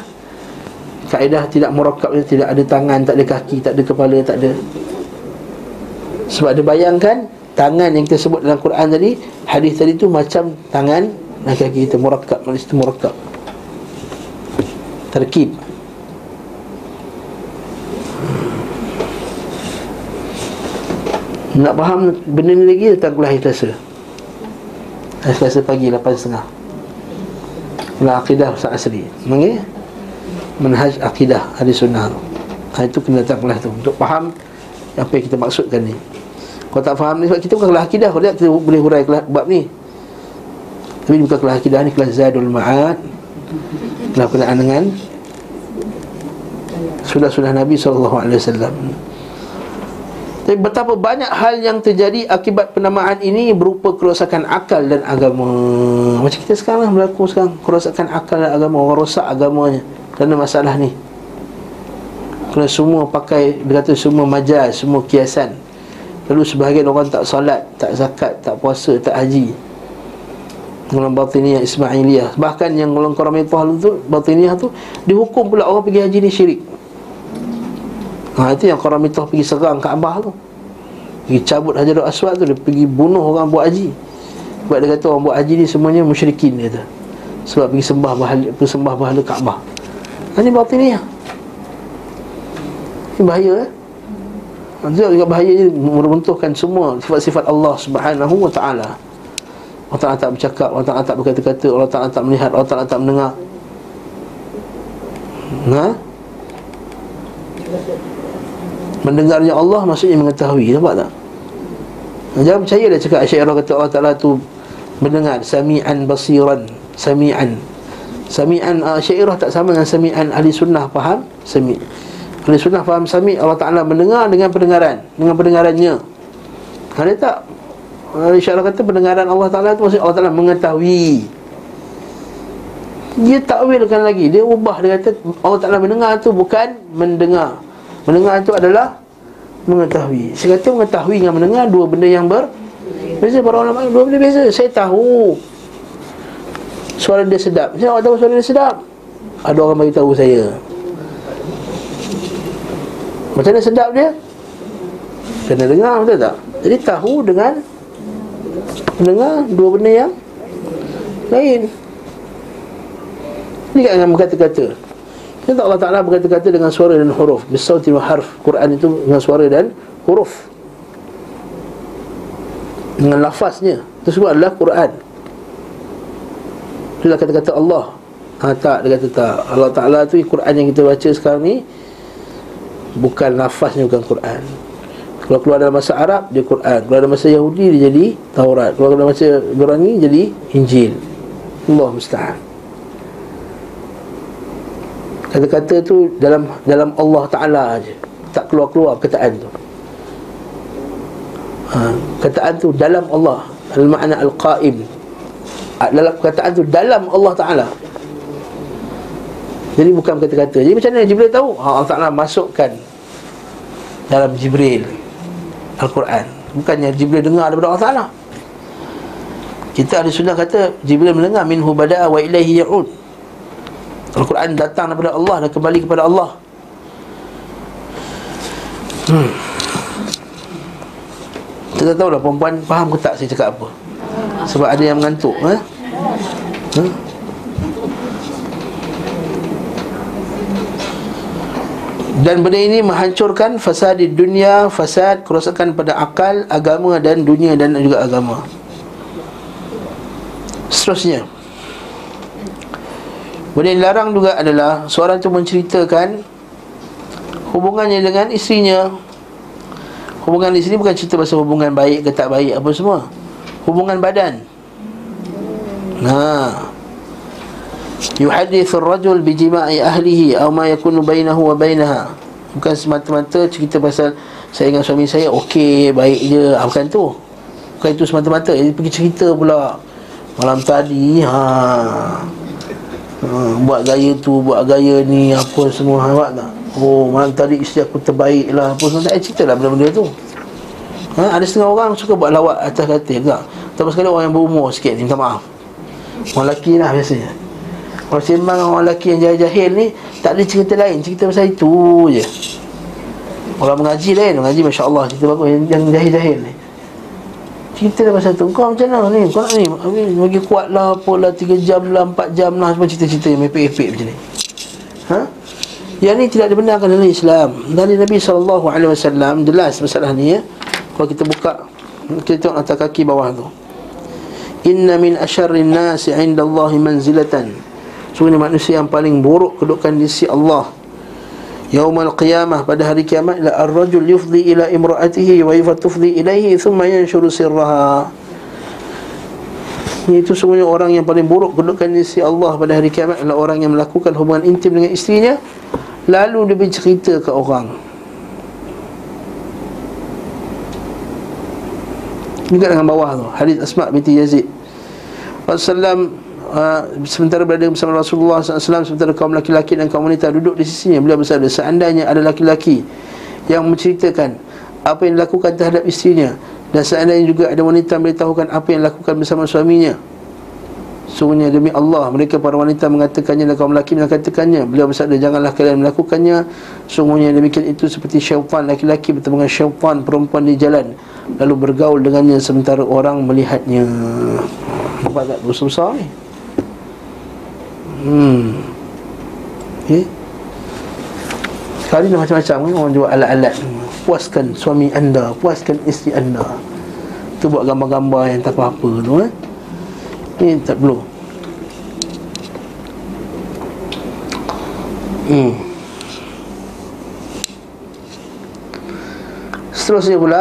A: Kaedah tidak murakab Tidak ada tangan, tak ada kaki, tak ada kepala, tak ada. Sebab dia bayangkan Tangan yang kita sebut dalam Quran tadi Hadis tadi tu macam tangan Dan kaki kita murakab Maksudnya itu murakab terkib nak faham benda ni lagi datang kuliah hari Selasa hari Selasa pagi 8.30 kuliah akidah Ustaz Asri. Mengi? menhaj akidah hari sunnah ha, itu kena datang kuliah tu. Untuk faham apa yang kita maksudkan ni. Kalau tak faham ni sebab kita bukan kuliah akidah. Kalau tak kita boleh hurai kelas bab ni. Tapi bukan kelas akidah ni kelas Zadul Ma'ad. Telah berkenaan dengan sudah-sudah Nabi SAW Tapi betapa banyak hal yang terjadi akibat penamaan ini berupa kerosakan akal dan agama. Macam kita sekarang berlaku sekarang. Kerosakan akal dan agama, orang rosak agamanya. Kerana masalah ni. Kerana semua pakai, dia kata semua majaz, semua kiasan. Lalu sebahagian orang tak salat, tak zakat, tak puasa, tak haji. Golongan batiniyah Ismailiyah. Bahkan yang golongan Qaramitah tu batiniyah tu dihukum pula orang pergi haji ni syirik ha itu yang Qaramitah pergi serang Kaabah tu. Pergi cabut Hajarul Aswad tu dia pergi bunuh orang buat haji. Sebab dia kata orang buat haji ni semuanya musyrikin dia kata. Sebab pergi sembah bahala pergi sembah bahala Kaabah ini batiniyah ini bahaya eh? Itu juga bahaya je meruntuhkan semua sifat-sifat Allah Subhanahu wa taala. Allah Ta'ala tak bercakap Allah Ta'ala tak berkata-kata Allah Ta'ala tak melihat Allah Ta'ala tak mendengar. Ha? Mendengarnya Allah maksudnya mengetahui Nampak tak? Jangan percaya dia cakap Asy'ariyah kata Allah Ta'ala tu Mendengar Sami'an basiran Sami'an Sami'an uh, Asy'ariyah tak sama dengan Sami'an Ahli sunnah faham? Sami' Ahli sunnah faham Sami' Allah Ta'ala mendengar dengan pendengaran Dengan pendengarannya Ada tak? InsyaAllah kata pendengaran Allah Ta'ala itu Maksudnya Allah Ta'ala mengetahui Dia takwilkan lagi Dia ubah Dia kata Allah Ta'ala mendengar itu bukan mendengar Mendengar itu adalah Mengetahui. Saya kata mengetahui dengan mendengar Dua benda yang ber Biasa para ulama Dua benda biasa. Saya tahu Suara dia sedap. Saya tak tahu suara dia sedap? Ada orang beritahu saya. Macam mana sedap dia? Kena dengar betul tak? Jadi tahu dengan Mendengar dua benda yang Lain. Ini kan dengan berkata-kata Kita Allah Ta'ala berkata-kata dengan suara dan huruf. Bisauti wa harf. Quran itu dengan suara dan huruf. Dengan lafaznya. Itu semua adalah Quran. Itulah kata-kata Allah. Ha tak, dia kata tak. Allah Ta'ala tu Quran yang kita baca sekarang ni Bukan lafaznya bukan Quran. Kalau keluar dalam masa Arab dia Quran. Keluar dalam masa Yahudi dia jadi Taurat. Keluar dalam masa Ibrani jadi Injil. Allah musta'an Kata-kata tu dalam dalam Allah Ta'ala aja Tak keluar-keluar kataan tu. Ha, Kataan tu dalam Allah. Al-ma'na al-qa'im. Dalam kataan tu dalam Allah Ta'ala. Jadi bukan kata-kata. Jadi macam mana Jibril tahu? Ha, Allah Ta'ala masukkan Dalam Jibril Al-Quran. Bukannya Jibril dengar daripada Allah Ta'ala. Kita ada sunnah kata Jibril mendengar Minhu bada'a wa ilaihi ya'ud Al-Quran datang daripada Allah Dan kembali kepada Allah hmm. Kita tahu lah perempuan faham ke tak saya cakap apa Sebab ada yang mengantuk eh? Hmm? Dan benda ini menghancurkan fasad di dunia, fasad kerosakan pada akal, agama dan dunia dan juga agama. Seterusnya. Yang dilarang juga adalah seorang itu menceritakan hubungannya dengan isterinya. Hubungan sini bukan cerita pasal hubungan baik ke tak baik apa semua. Hubungan badan. Nah, yuhadithu ar-rajul bi jima'i ahlihi aw ma yakunu bainahu wa bainaha. Bukan semata-mata cerita pasal saya dengan suami saya okey baik je. Ha, bukan tu. Bukan itu semata-mata. Dia pergi cerita pula malam tadi. Ha, ha buat gaya tu buat gaya ni apa semua awak tak? Oh malam tadi isteri aku terbaik lah apa semua. Tak cerita lah benda-benda tu. Ha, ada setengah orang suka buat lawak atas katil tak tapi sekali orang yang berumur sikit ni minta maaf. Orang lelaki lah biasanya. Orang sembang orang lelaki yang jahil-jahil ni Tak ada cerita lain. Cerita pasal itu je. Orang mengaji lain Mengaji Masya Allah Cerita bagus yang jahil-jahil ni Cerita pasal tu. Kau macam mana ni? Kau nak ni? Bagi kuat lah Apalah 3 jam lah 4 jam lah Semua cerita-cerita yang mepek-epek macam ni. Ha? Yang ni tidak dibenarkan dalam Islam. Dari Nabi SAW Jelas masalah ni ya. Kalau kita buka Kita tengok atas kaki bawah tu. Inna min asyarrin nasi inda Allahi manzilatan Sungguhnya manusia yang paling buruk kedudukan di sisi Allah Yaumal qiyamah pada hari kiamat la ar-rajul yufdi ila imra'atihi wa yafatufdi ilaihi thumma yanshuru sirraha. Itu sungguhnya orang yang paling buruk kedudukan di sisi Allah pada hari kiamat adalah orang yang melakukan hubungan intim dengan isterinya lalu dia bercerita ke orang. Juga dengan bawah tu hadis Asma binti Yazid. Rasulullah uh, sementara berada bersama Rasulullah SAW sementara kaum laki-laki dan kaum wanita duduk di sisinya beliau bersabda seandainya ada laki-laki yang menceritakan apa yang dilakukan terhadap isterinya dan seandainya juga ada wanita yang beritahukan apa yang dilakukan bersama suaminya Sungguhnya demi Allah Mereka para wanita mengatakannya Dan kaum lelaki mengatakannya. Beliau bersabda Janganlah kalian melakukannya. Sungguhnya demikian itu Seperti syaitan laki-laki Bertemu dengan syaitan perempuan di jalan Lalu bergaul dengannya Sementara orang melihatnya. Nampak tak? Besar-besar ni Hmm. Okay. Sekarang ni macam-macam kan orang jual alat-alat. Puaskan suami anda Puaskan isteri anda. Tu buat gambar-gambar yang tak apa-apa tu eh? Ni tak perlu. Hmm. Seterusnya pula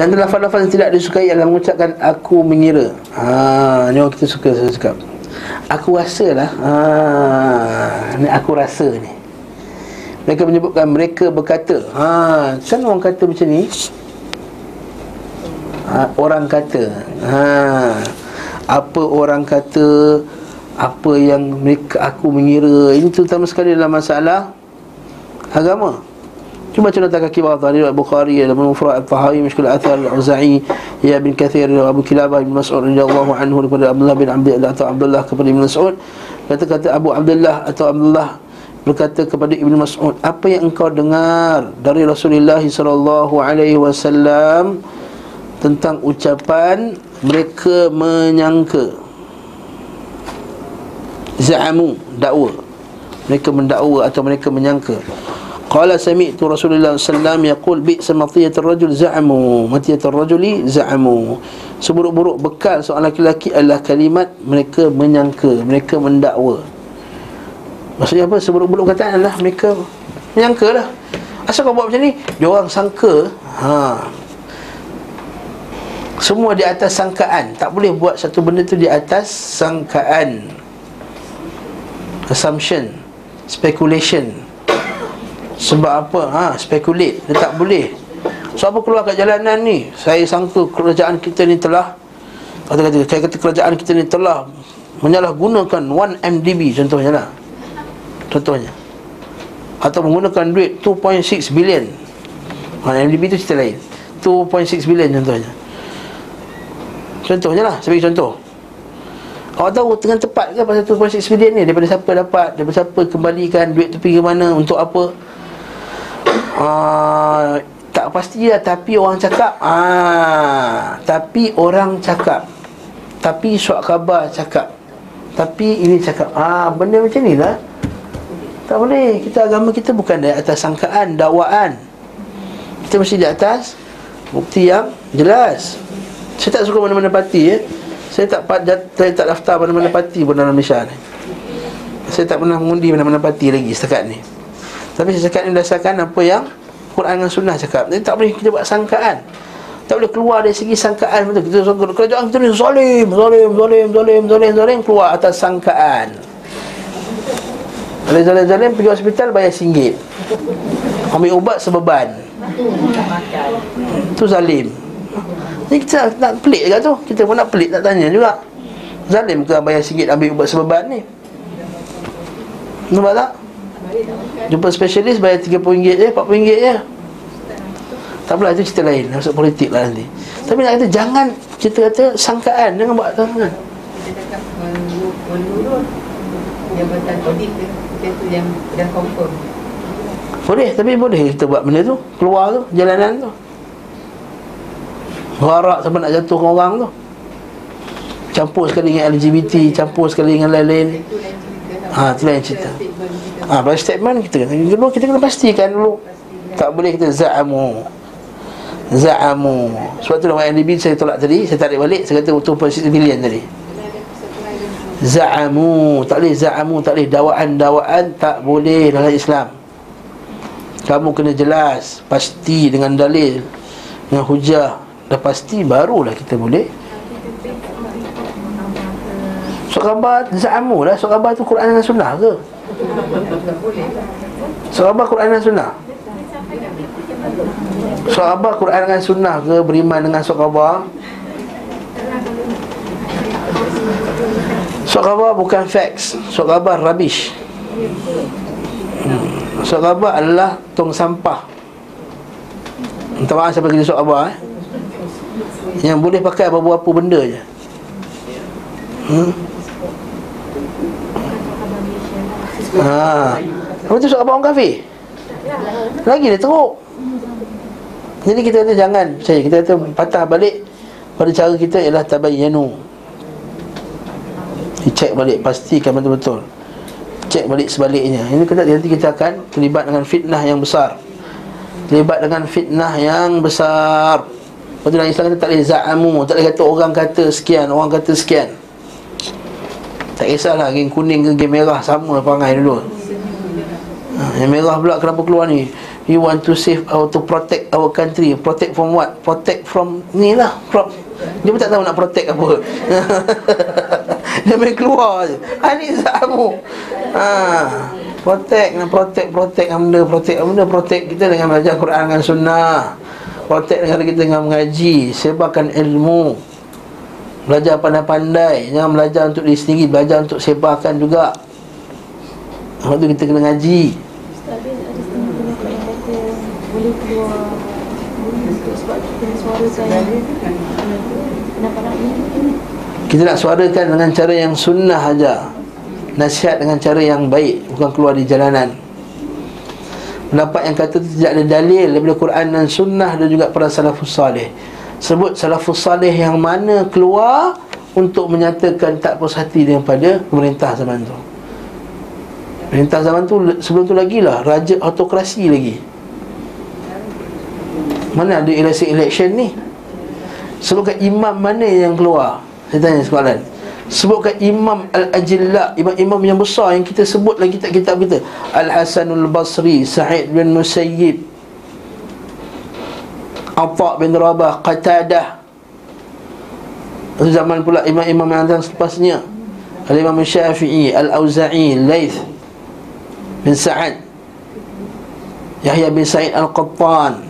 A: Dan ada lafaz-lafaz yang tidak disukai adalah mengucapkan aku mengira. Ha, ni orang kita suka saya cakap. Aku rasa lah. Ha, ni aku rasa ni. Mereka menyebutkan mereka berkata. Ha, kan orang kata macam ni? Ha, orang kata. Ha, apa orang kata apa yang mereka aku mengira ini terutama sekali dalam masalah agama Cuma cerita kaki bawah tadi Bukhari dalam Mufrad Al-Tahawi Mishkul Athar Al-Uza'i Ya bin Kathir Abu Kilabah bin Mas'ud radhiyallahu anhu kepada Abdullah bin Abdullah atau Abdullah kepada Ibn Mas'ud. Kata-kata Abu Abdullah atau Abdullah berkata kepada Ibn Mas'ud apa yang engkau dengar dari Rasulullah sallallahu alaihi wasallam tentang ucapan mereka menyangka? Za'amu dakwa. Mereka mendakwa atau mereka menyangka Qala sami'tu Rasulullah sallallahu yaqul bi samatiyatul rajul za'amu. Matiyatul rajuli za'amu. Seburuk-buruk bekal seorang laki-laki adalah kalimat mereka menyangka mereka mendakwa. Maksudnya apa? Seburuk-buruk kataan adalah mereka menyangka lah Asal kau buat macam ni? Dia orang sangka. Ha. Semua di atas sangkaan. Tak boleh buat satu benda tu di atas sangkaan. Assumption. Speculation Sebab apa? Ha, speculate Dia tak boleh. So apa keluar kat jalanan ni? Saya sangka kerajaan kita ni telah Kata-kata, saya kata kerajaan kita ni telah Menyalahgunakan 1MDB contohnya lah. Contohnya. Atau menggunakan duit 2.6 billion. Ha, MDB tu cerita lain. 2.6 billion contohnya. Contohnya lah Sebagai contoh. Awak tahu dengan tepat ke pasal 2.6 billion ni? Daripada siapa dapat? Daripada siapa kembalikan Duit tu pergi ke mana? Untuk apa uh, Tak pasti lah Tapi orang cakap uh, Tapi orang cakap. Tapi suat khabar cakap. Tapi ini cakap Ah, Benda macam ni lah. Tak boleh. Kita agama kita bukan di atas sangkaan Dakwaan. Kita mesti di atas Bukti yang jelas. Saya tak suka mana-mana parti ya. Saya tak saya tak daftar mana-mana parti pun dalam Malaysia ni. Saya tak pernah mengundi mana-mana parti lagi setakat ni Tapi saya cakap ni berdasarkan apa yang Quran dan Sunnah cakap. Jadi tak boleh kita buat sangkaan. Tak boleh keluar dari segi sangkaan betul. Kita kerajaan kita ni zalim zalim zalim zalim zalim zalim keluar atas sangkaan. Kalau zalim-zalim pergi hospital bayar RM1 Ambil ubat sebeban. Itu zalim. Jadi kita nak pelik juga tu. Kita pun nak pelik tak tanya juga. Zalim ke bayar RM1 ambil ubat sebeban ni? Nampak tak? Jumpa spesialis bayar RM30 je, RM40 je. Tak apalah itu cerita lain Masuk politik lah nanti. Tapi nak kata jangan Kita kata sangkaan. Jangan buat sangkaan. Jabatan audit kita yang dah confirm. Boleh, tapi boleh kita buat benda tu. Keluar tu, jalanan tu. Gharak sampai nak jatuhkan orang tu. Campur sekali dengan LGBT Campur sekali dengan lain-lain. Ha, tu lain cerita Ha, pada statement kita. Yang kedua kita kena pastikan dulu. Tak boleh kita za'amu. Za'amu. Sebab tu dalam IMDb saya tolak tadi Saya tarik balik Saya kata untuk bilion tadi. Za'amu. Tak boleh za'amu Tak boleh dawaan-dawaan Tak boleh dalam Islam. Kamu kena jelas Pasti dengan dalil Dengan hujah. Dah pasti barulah kita boleh. Surat khabar Za'amu lah. Surat khabar tu Quran dan Sunnah ke? Surat khabar Quran dan Sunnah Surat khabar Quran dan Sunnah ke Beriman dengan Surat khabar bukan Surat khabar rubbish hmm. Khabar adalah tong sampah Minta maaf siapa kerja khabar eh? Yang boleh pakai apa-apa benda je hmm? Ha. Apa tu khabar orang kafir? Lagi dia teruk. Jadi kita kata jangan Saya kita kata patah balik Pada cara kita ialah tabayyanu. Cek balik Pastikan betul-betul. Cek balik sebaliknya. Ini kata nanti kita akan Terlibat dengan fitnah yang besar. Terlibat dengan fitnah yang besar. Dalam Islam kata tak boleh za'amu. Tak boleh kata orang kata sekian Orang kata sekian Tak kisahlah Geng kuning ke geng merah Sama perangai dulu. Ha, Yang merah pula kenapa keluar ni? We want to save our to protect our country. Protect from what? Protect from ni lah from, Dia pun tak tahu nak protect apa. Dia main keluar je. Ha ni zamu Ha Protect nak protect Protect benda Protect benda Protect kita dengan belajar Quran dan Sunnah. Protect dengan kita dengan mengaji Sebarkan ilmu Belajar pandai-pandai. Jangan belajar untuk diri sendiri. Belajar untuk sebarkan juga. Lepas tu kita kena ngaji. Boleh keluar. Sebab kita nak ini? Kita nak suarakan dengan cara yang sunnah saja Nasihat dengan cara yang baik. Bukan keluar di jalanan. Pendapat yang kata tidak ada dalil Daripada Quran dan sunnah Dan juga para salafus salih Sebut salafus salih yang mana keluar Untuk menyatakan tak puas hati Daripada pemerintah zaman tu. Pemerintah zaman tu Sebelum tu lagi lah Raja autokrasi lagi. Mana ada election-election ni? Sebutkan imam mana yang keluar? Saya tanya soalan. Sebutkan Imam Al-Ajillah Imam-imam yang besar yang kita sebut dalam kitab-kitab kita. Al-Hasanul Basri Sa'id bin Musayyib Atta' bin Rabah Qatadah. Zaman pula imam-imam yang datang selepasnya Al-Imam Syafi'i Al-Auza'i Laith Bin Sa'ad. Yahya bin Sa'id Al-Qattan.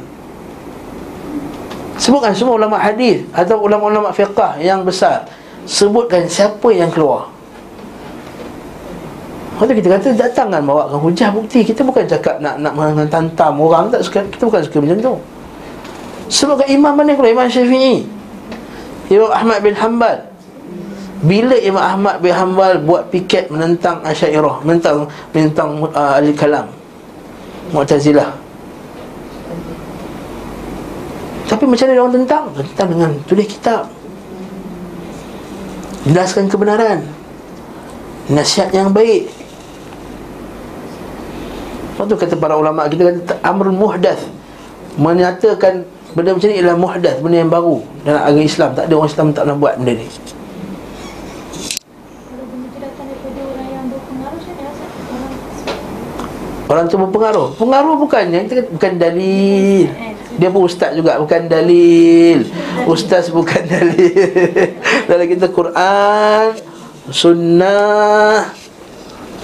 A: Sebutkan semua ulama hadis Atau ulama-ulama fiqah yang besar. Sebutkan siapa yang keluar. Kalau kita kata datangkan bawakan hujah bukti. Kita bukan cakap nak nak menghantam orang. Tak suka, Kita bukan suka macam tu Sebutkan imam mana keluar? Imam Syafi'i. Imam Ahmad bin Hanbal. Bila Imam Ahmad bin Hanbal buat piket menentang Asyairah Menentang, menentang uh, Al-Kalam Mu'tazilah. Tapi macam mana orang tentang? Tentang dengan tulis kitab. Jelaskan kebenaran. Nasihat yang baik. Lepas tu kata para ulama' Kita kata amrul muhdath Menyatakan benda macam ni ialah muhdath Benda yang baru. Dalam agama Islam Tak ada orang Islam tak nak buat benda ni. Orang tu berpengaruh. Pengaruh bukannya Bukan dalil. Dia pun ustaz juga Bukan dalil. Ustaz bukan dalil. Dalam kita Quran Sunnah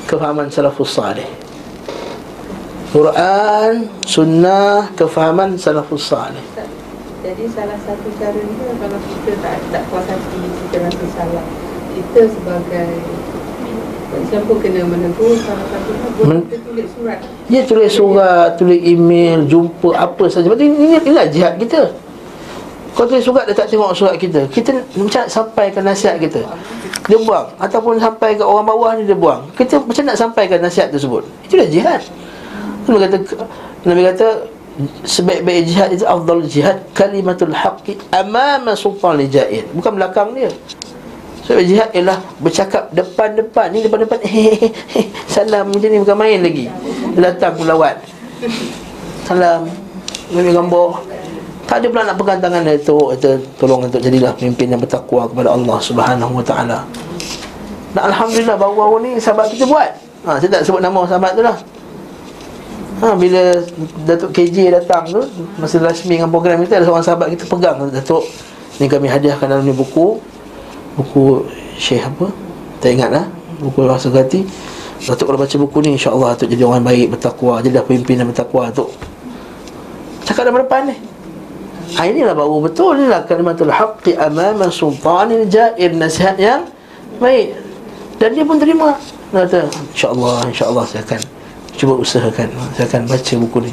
A: Kefahaman salafus salih. Quran Sunnah Kefahaman salafus salih
B: Jadi salah satu cara ni Kalau kita tak, tak puas hati Kita rasa salah. Kita sebagai Siapa kena menegur Salah Kita tulis surat.
A: Dia tulis surat Tulis email Jumpa apa saja. Sebab ini, inilah jihad kita. Kalau tulis surat Dia tak tengok surat kita. Kita macam sampaikan nasihat kita. Dia buang. Ataupun sampai ke orang bawah ni Dia buang. Kita macam nak sampaikan nasihat tersebut. Itulah jihad. Nabi kata Nabi kata Sebaik-baik jihad itu Afdal jihad Kalimatul haqqi Amama sultan li jair. Bukan belakang dia. Sebab so, jihad ialah bercakap depan-depan Ni depan-depan Salam macam ni bukan main lagi. Datang melawat Salam Ambil gambar. Tak ada pula nak pegang tangan dia tu Itu tolong untuk jadilah pemimpin yang bertakwa Kepada Allah subhanahu wa ta'ala. Dan Alhamdulillah baru-baru ni sahabat kita buat. Ha, Saya tak sebut nama sahabat tu lah ha, Bila Datuk KJ datang tu Masa rasmi dengan program kita Ada seorang sahabat kita pegang. Datuk Ni kami hadiahkan dalam ni buku. Buku Syekh apa? Tak ingat lah. Buku Rasa Gati Datuk kalau baca buku ni insyaAllah Datuk jadi orang baik bertakwa. Jadilah pemimpin yang bertakwa Datuk. Cakap dalam depan ni. Ha, inilah baru betul inilah kalimatul haqqi amama sultanil jair. Nasihat yang baik. Dan dia pun terima. Dia kata insyaAllah insyaAllah saya akan cuba usahakan saya akan baca buku ni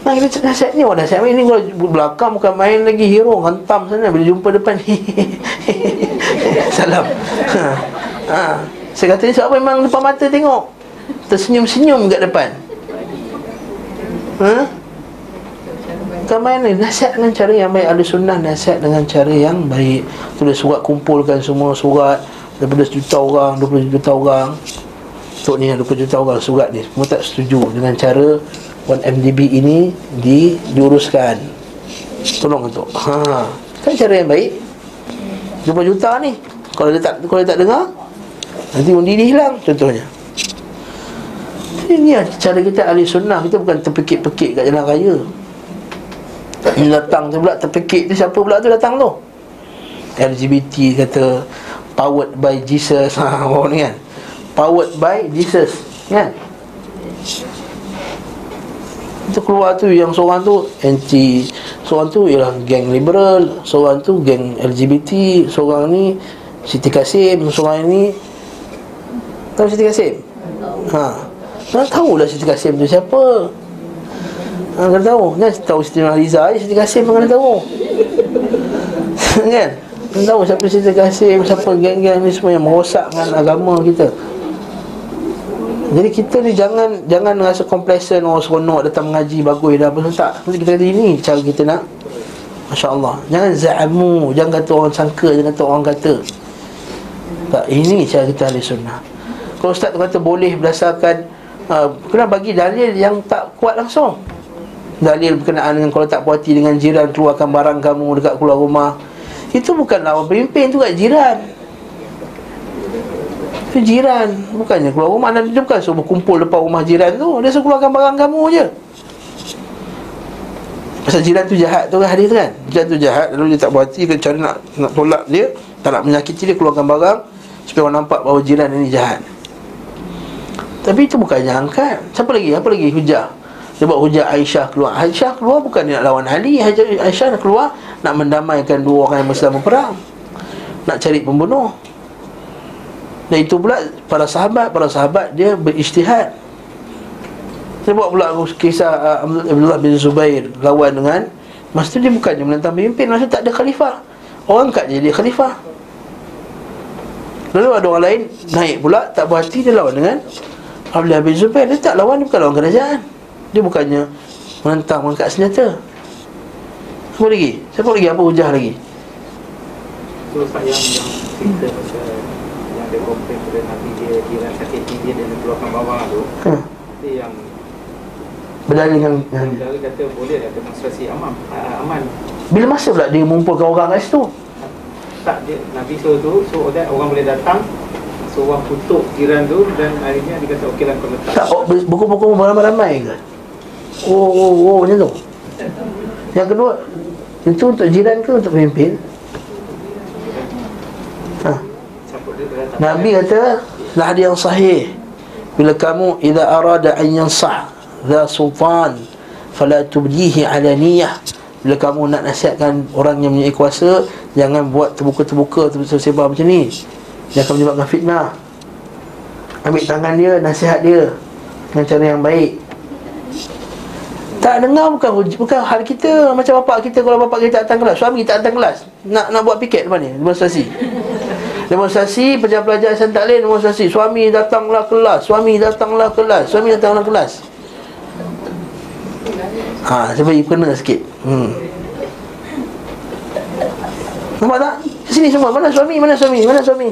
A: Nah, kita nasihat ni orang nasihat ni kalau belakang bukan main lagi hero hantam sana bila jumpa depan salam. Ha. ha. Saya kata ni sebab memang depan mata tengok. Tersenyum-senyum kat depan. Ha? Bukan main ni Nasihat dengan cara yang baik Ada sunnah nasihat dengan cara yang baik Tulis surat kumpulkan semua surat Daripada sejuta orang 20 juta orang Untuk ni 20 juta orang surat ni. Semua tak setuju dengan cara 1MDB ini di, diuruskan Tolong untuk. Ha. Kan cara yang baik. 20 juta ni. Kalau dia tak, kalau dia tak dengar Nanti undi dia hilang contohnya. Ini cara kita ahli sunnah. Kita bukan terpekik-pekik kat jalan raya. Datang tu pula terpekik tu Siapa pula tu datang tu? LGBT kata Powered by Jesus. Ha, Orang ni kan Powered by Jesus. Kan? Itu keluar tu yang seorang tu anti seorang tu ialah geng liberal seorang tu geng LGBT seorang ni Siti Kasim seorang ni tahu Siti Kasim? Ha. Mana tahu lah Siti Kasim tu siapa? Ha kan tahu? Kan tahu Siti Nurhaliza Siti Kasim mana tahu? Kan? Kan tahu siapa Siti Kasim siapa geng-geng ni semua yang merosakkan agama kita jadi kita ni jangan jangan rasa complacent orang seronok datang mengaji bagus dah apa tak. Nanti kita kata ini cara kita nak Masya-Allah. Jangan za'amu, jangan kata orang sangka, jangan kata orang kata. Tak, ini cara kita ahli sunnah. Kalau ustaz tu kata boleh berdasarkan uh, kena bagi dalil yang tak kuat langsung. Dalil berkenaan dengan kalau tak puati dengan jiran keluarkan barang kamu dekat keluar rumah. Itu bukan lawan pemimpin tu kat jiran. Dia jiran. Bukannya keluar rumah Dan dia bukan suruh berkumpul depan rumah jiran tu. Dia suruh keluarkan barang kamu je. Pasal jiran tu jahat tu kan hadis kan? Jiran tu jahat Lalu dia tak berhati Dia cari nak, nak tolak dia. Tak nak menyakiti dia Keluarkan barang. Supaya orang nampak bahawa jiran ini jahat. Tapi itu bukannya angkat. Siapa lagi? Apa lagi? Hujah? Dia buat hujah Aisyah keluar. Aisyah keluar bukan dia nak lawan Ali. Aisyah nak keluar Nak mendamaikan dua orang yang bersama perang. Nak cari pembunuh dan itu pula para sahabat, para sahabat dia berijtihad. Dia buat pula kisah uh, Abdullah bin Zubair lawan dengan Masa tu dia bukannya menentang pemimpin Masa tak ada khalifah Orang kat jadi khalifah Lalu ada orang lain naik pula Tak berhati dia lawan dengan Abdullah bin Zubair Dia tak lawan, dia bukan lawan kerajaan Dia bukannya menentang mengangkat senjata Siapa lagi? Siapa lagi? Apa hujah lagi?
C: So, yang, pasal dia komplain pada Nabi dia dia sakit dia dan keluarkan bawah tu. Ha. dia yang
A: berdalil yang
C: berdalil kata boleh lah demonstrasi aman. Aman.
A: Bila masa pula dia mengumpulkan orang kat situ?
C: Tak dia Nabi suruh tu so that orang boleh datang so orang kutuk jiran tu dan akhirnya dia kata okey lah kau letak.
A: Tak oh, buku-buku ramai-ramai ke? Oh oh oh macam tu. Yang kedua itu untuk jiran ke untuk pemimpin Nabi kata Lah hadis yang sahih. Bila kamu Iza arada an yansah Za sultan Fala tubdihi ala niyah. Bila kamu nak nasihatkan Orang yang mempunyai kuasa Jangan buat terbuka-terbuka Tersebar macam ni. Dia akan menyebabkan fitnah. Ambil tangan dia Nasihat dia Dengan cara yang baik. Tak dengar bukan bukan hal kita. Macam bapak kita kalau bapak kita datang kelas suami kita datang kelas nak nak buat piket depan ni demonstrasi Demonstrasi pelajar-pelajar Islam Taklim Demonstrasi. Suami datanglah kelas Suami datanglah kelas Suami datanglah kelas. Ha, saya bagi kena sikit. Hmm. Nampak tak? Sini semua, mana suami, mana suami, mana suami?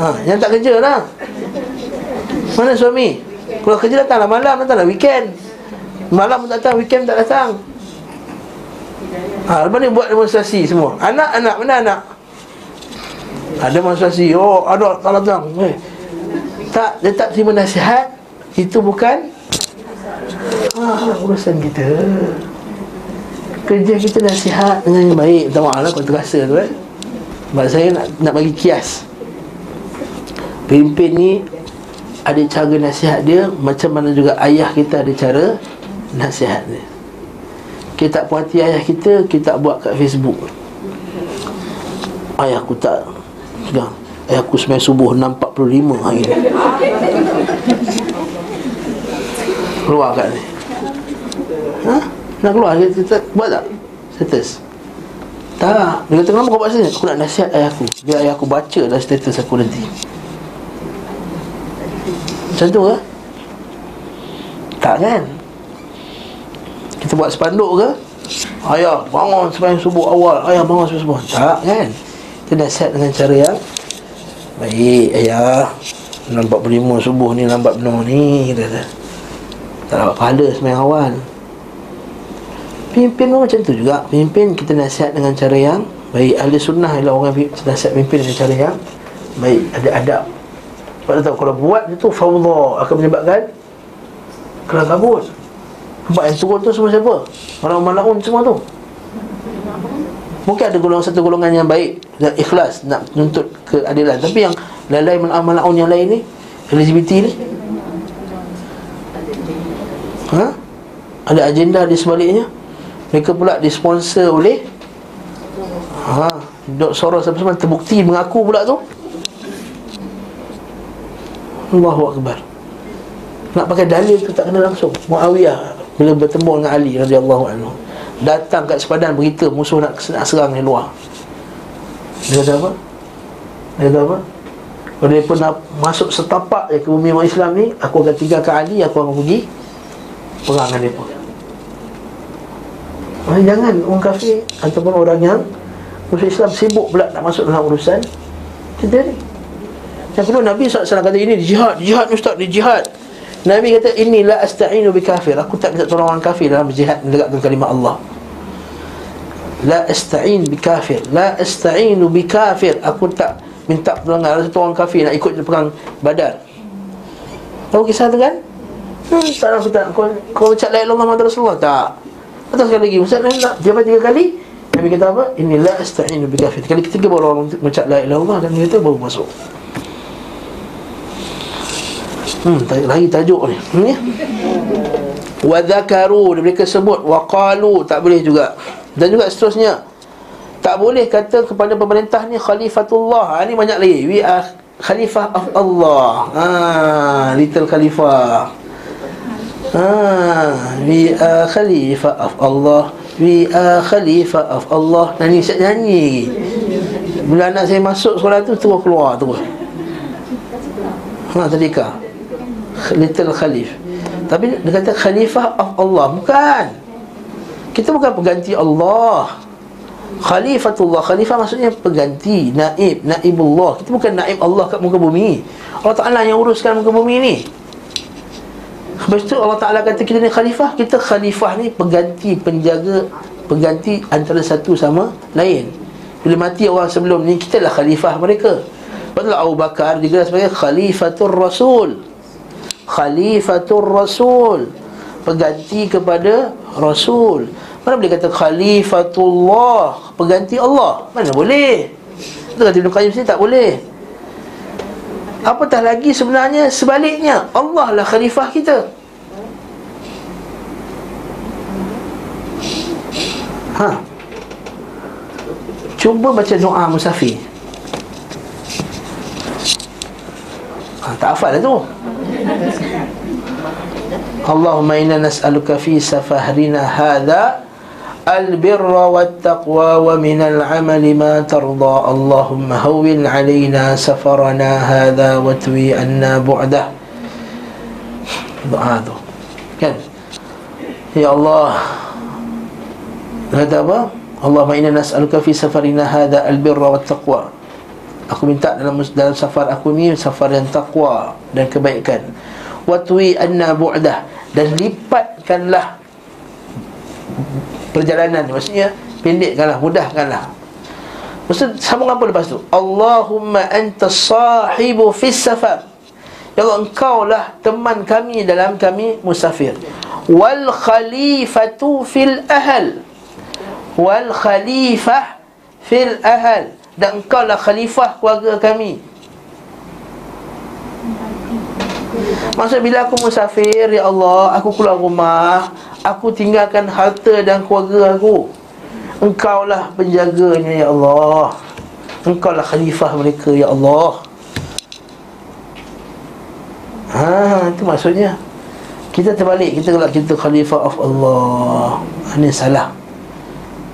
A: Ha, Yang tak kerja lah. Mana suami? Kalau kerja datanglah. Malam, datanglah. Weekend. Malam datang, weekend tak datang. Ha, lepas ni buat demonstrasi semua. Anak-anak, mana anak? Ada demonstrasi Oh ada tak datang. Eh. Tak Dia tak terima nasihat Itu bukan ah, Urusan kita. Kerja kita nasihat Dengan yang baik. Tak maaf lah kau terasa tu eh. Sebab saya nak, nak bagi kias. Pimpin ni Ada cara nasihat dia Macam mana juga ayah kita ada cara Nasihat dia. Kita tak puas hati ayah kita Kita buat kat Facebook. Ayahku tak sudah Eh aku semai subuh 6.45 hari ni Keluar kat ni Ha? Nak keluar kita buat tak? Status Tak Dia kata kenapa kau buat sini? Aku nak nasihat ayah aku Biar ayah aku baca dalam status aku nanti Macam tu ke? Tak kan? Kita buat sepanduk ke? Ayah bangun sembahyang subuh awal Ayah bangun sembahyang subuh Tak kan? Kita nasihat dengan cara yang Baik ayah. Nampak berlima subuh ni lambat benar ni kita kata. Tak dapat pahala semayang awal. Pimpin pun macam tu juga. Pimpin kita nasihat dengan cara yang Baik. Ahli sunnah ialah orang nasihat pimpin dengan cara yang Baik. Ada adab. Sebab tahu kalau buat itu fawdha Akan menyebabkan Kelang kabut Sebab yang turun tu semua siapa? Orang malaun semua tu Mungkin ada golongan satu golongan yang baik dan ikhlas nak menuntut keadilan. Tapi yang lain-lain malaun yang lain ni LGBT ni ha? Ada agenda di sebaliknya Mereka pula disponsor oleh ha? Dok Soros apa semua terbukti mengaku pula tu Allahu Akbar Nak pakai dalil tu tak kena langsung Muawiyah Bila bertemu dengan Ali radhiyallahu anhu Datang kat sepadan berita musuh nak, nak serang di luar Dia kata apa? Dia kata apa? Kalau dia pun nak masuk setapak ke bumi orang Islam ni Aku akan tinggalkan Ali, aku akan pergi Perang dengan dia pun Jangan orang kafir Ataupun orang yang Musuh Islam sibuk pula nak masuk dalam urusan Kita ni Yang kedua Nabi SAW kata ini jihad Jihad ni ustaz, ni jihad Nabi kata ini la asta'inu bi kafir. Aku tak minta tolong orang kafir dalam berjihad menegakkan kalimah Allah. La asta'in bi kafir. La asta'inu bi kafir. Aku tak Minta pertolongan Ada satu orang kafir nak ikut perang badar Tahu kisah tu kan? Hmm, tak nak tak kau kau baca la ilaha illallah Rasulullah tak. Atau sekali lagi Ustaz nak dia tiga kali Nabi kata apa? Inilah astagfirullah bi kafir. Kali ketiga baru orang baca la ilaha illallah dan dia tu baru masuk. Hmm, lagi tajuk ni. Hmm, ya? Wa mereka sebut wa qalu tak boleh juga. Dan juga seterusnya. Tak boleh kata kepada pemerintah ni khalifatullah. Ha, ni banyak lagi. We are khalifah of Allah. Ha, little khalifah. Ha, we are khalifah of Allah. We are khalifah of Allah. Nyanyi siap nyanyi. Bila anak saya masuk sekolah tu terus keluar terus. Ha, tadika. Little khalif. Tapi dia kata khalifah of Allah. Bukan. Kita bukan pengganti Allah. Khalifatullah. Khalifah maksudnya pengganti Naib Naibullah. Kita bukan naib Allah kat muka bumi. Allah Ta'ala yang uruskan muka bumi ni. Lepas tu Allah Ta'ala kata kita ni khalifah. Kita khalifah ni pengganti Penjaga Pengganti antara satu sama lain. Bila mati orang sebelum ni Kita lah khalifah mereka. Lepas tu Abu Bakar digelar sebagai Khalifatul Rasul. Khalifatul Rasul Pengganti kepada Rasul. Mana boleh kata khalifatullah Pengganti Allah? Mana boleh? Itu kata Ibn Qayyim sini tak boleh. Apatah lagi sebenarnya Sebaliknya Allah lah khalifah kita. Ha. Cuba baca doa musafir. Ha, Tak hafal lah tu Allahumma inna nas'aluka fi safahrina hadha البر والتقوى ومن العمل ما ترضى اللهم هون علينا سفرنا هذا وتوي أن بعده هذا كان يا الله هذا ما اللهم إنا نسألك في سفرنا هذا البر والتقوى أكو من تأذن دلم سفر أكو من سفر تقوى dan kebaikan وتوي أن بعده dan lipatkanlah perjalanan maksudnya pendekkanlah mudahkanlah. Maksud sambung apa lepas tu? Allahumma anta sahibu fis safar. Ya Allah engkau lah teman kami dalam kami musafir. Wal khalifatu fil ahl wal khalifah fil ahl dan engkau lah khalifah keluarga kami Maksud bila aku musafir Ya Allah Aku keluar rumah Aku tinggalkan harta dan keluarga aku. Engkau lah penjaganya Ya Allah. Engkau lah khalifah mereka Ya Allah. Ha, itu maksudnya. Kita terbalik Kita kalau kita khalifah of Allah. Ini salah.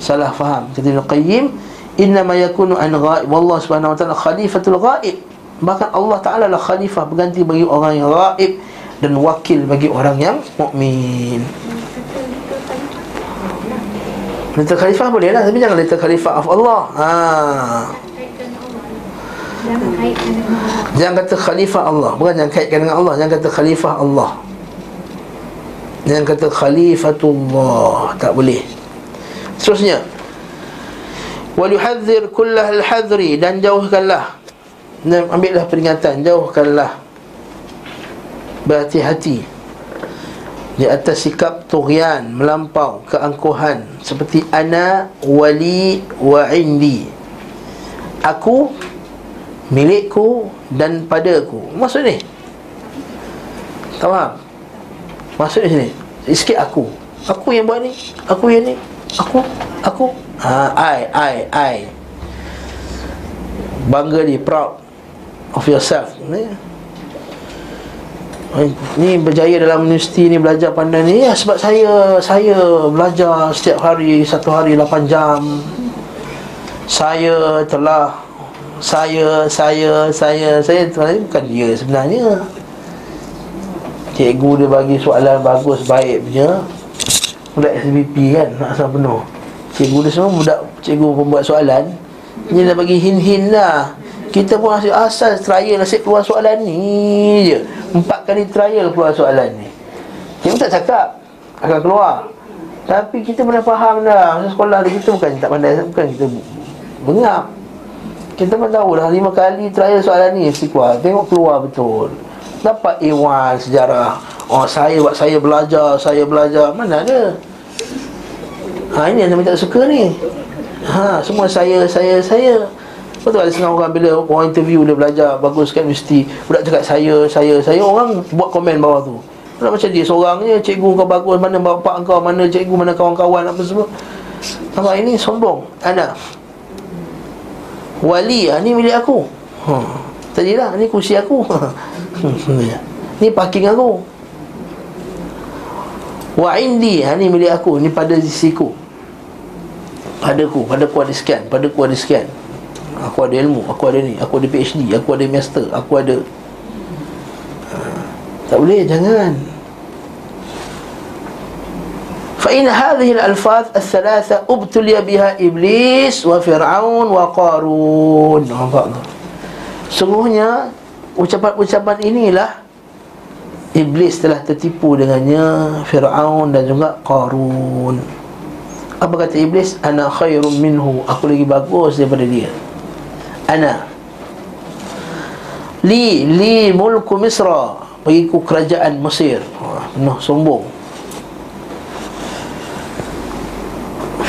A: Salah faham. Ibn Qayyim Innama yakunu an ghaib Wallah subhanahu wa ta'ala khalifatul ghaib Bahkan Allah Ta'ala lah khalifah Berganti bagi orang yang ghaib Dan wakil bagi orang yang mukmin. Little Khalifah boleh lah Tapi jangan Little Khalifah of Allah. Ha. Jangan kata Khalifah Allah. Bukan jangan kaitkan dengan Allah Jangan kata Khalifah Allah. Jangan kata Khalifatullah. Tak boleh. Seterusnya. Walihadzir kullah al-hadri Dan jauhkanlah Dan ambillah peringatan. Jauhkanlah Berhati-hati di atas sikap tughyan melampau keangkuhan seperti ana wali wa indi. Aku milikku dan padaku. Maksud ni? Tak maksud ni sini? Sikit aku. Aku yang buat ni? Aku yang ni? Aku? Aku? Ha i i i bangga ni proud of yourself ni. Ni berjaya dalam universiti ni belajar pandai ni. Ya sebab saya saya belajar setiap hari satu hari 8 jam. Saya telah saya saya saya saya saya bukan dia sebenarnya. Cikgu dia bagi soalan bagus baik punya. Budak SBP kan nak asal penuh. Cikgu dia semua budak cikgu pembuat soalan. Ni dah bagi hin-hin lah kita pun asyik asal trial asyik keluar soalan ni je. Empat kali trial keluar soalan ni. Kita tak cakap Akan keluar. Tapi kita pernah faham dah. Masa sekolah kita bukan tak pandai Bukan kita bengap. Kita pun tahu dah lima kali terakhir soalan ni mesti keluar. Tengok keluar betul. Dapat A1 sejarah. Oh saya buat saya belajar Saya belajar. Mana ada? Ha ini yang saya tak suka ni. Ha semua saya saya saya Betul ada setengah orang bila orang interview dia belajar Bagus kan mesti Budak cakap saya saya saya Orang buat komen bawah tu. Nak macam dia seorang je Cikgu kau bagus Mana bapak kau Mana cikgu Mana kawan-kawan Apa semua. Nampak ini sombong Anak Wali ha, Ni milik aku. Ha. Tadi lah Ni kursi aku. Ni parking aku. Wa indi ha, Ni milik aku Ni pada sisiku Padaku Padaku ada sekian Padaku ada sekian Aku ada ilmu Aku ada ni Aku ada PhD Aku ada master Aku ada tak boleh, jangan فإن هذه الألفاظ الثلاثة ابتلي بها إبليس وفرعون وقارون Sungguhnya ucapan-ucapan inilah Iblis telah tertipu dengannya Fir'aun dan juga Qarun Apa kata Iblis? Ana khairum minhu Aku lagi bagus daripada dia Ana. Li, li mulku Misra. Bagiku kerajaan Mesir. Penuh sombong.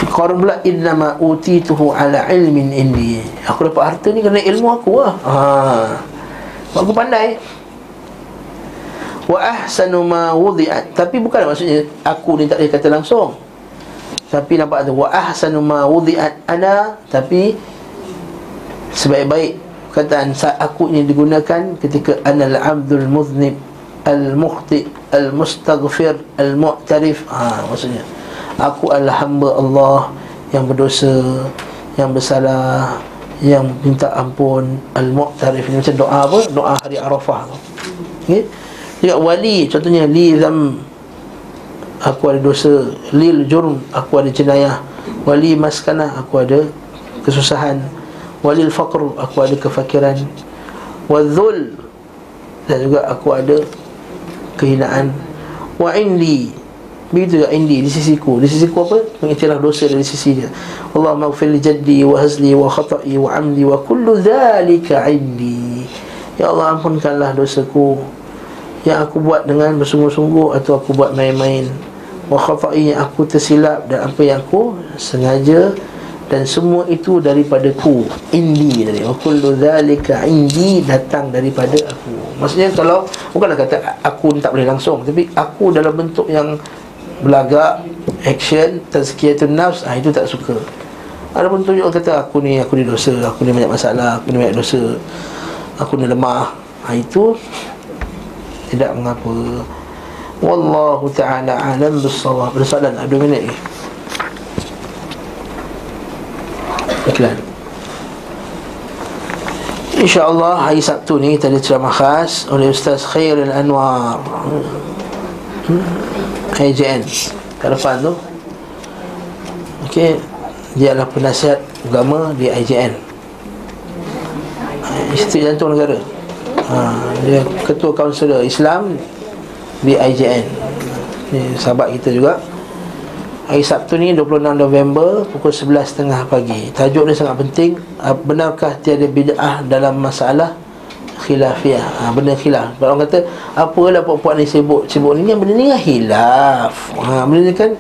A: Qarun pula Innama utituhu ala ilmin indi. Aku dapat harta ni kerana ilmu aku lah ha. Aku pandai. Wa ahsanu ma wudi'at. Tapi bukan maksudnya Aku ni tak boleh kata langsung. Tapi nampak tu Wa ahsanu ma wudi'at ana. Tapi Sebaik-baik Kataan saat aku ini digunakan Ketika anal abdul muznib Al-mukhti Al-mustaghfir Al-mu'tarif. Ha, Maksudnya Aku adalah hamba Allah Yang berdosa Yang bersalah Yang minta ampun. Al-mu'tarif Ini macam doa apa? Doa hari Arafah. Okay? Juga wali Contohnya Li zam Aku ada dosa. Lil jurm Aku ada jenayah. Wali maskanah Aku ada kesusahan Walil faqr Aku ada kefakiran. Wadzul Dan juga aku ada kehinaan. Wa indi begitu juga indi di sisiku. Di sisiku apa? Mengiktiraf dosa dari sisi dia. Allah maghfir jaddi wa hazli wa khata'i wa amdi wa kullu dhalika indi. Ya Allah ampunkanlah dosaku. Yang aku buat dengan bersungguh-sungguh atau aku buat main-main. Wa khata'i yang aku tersilap dan apa yang aku sengaja dan semua itu daripada ku indi tadi. Kullu dhalika indi datang daripada aku. Maksudnya kalau bukanlah kata aku tak boleh langsung tapi aku dalam bentuk yang belagak action tazkiyatun nafs ah itu tak suka. Ada pun tunjuk kata aku ni aku ni dosa aku ni banyak masalah aku ni banyak dosa aku ni lemah. Ha, itu tidak mengapa. Wallahu taala alam bissawab. Bersoalan ada minit ni iklan. InsyaAllah hari Sabtu ni kita ada ceramah khas oleh Ustaz Khairul Anwar. Hmm. IJN kat depan tu. Okey. Dia adalah penasihat agama di IJN Institut Jantung Negara. Ha, Dia ketua kaunselor Islam di IJN Ini sahabat kita juga Hari Sabtu ni 26 November Pukul 11.30 pagi. Tajuk ni sangat penting. Ah, Benarkah tiada bid'ah dalam masalah Khilafiyah? Ha, Benda khilaf. Sebab orang kata Apalah puak-puak ni sibuk? Sibuk ni Benda ni kan khilaf. Ha, Benda ni kan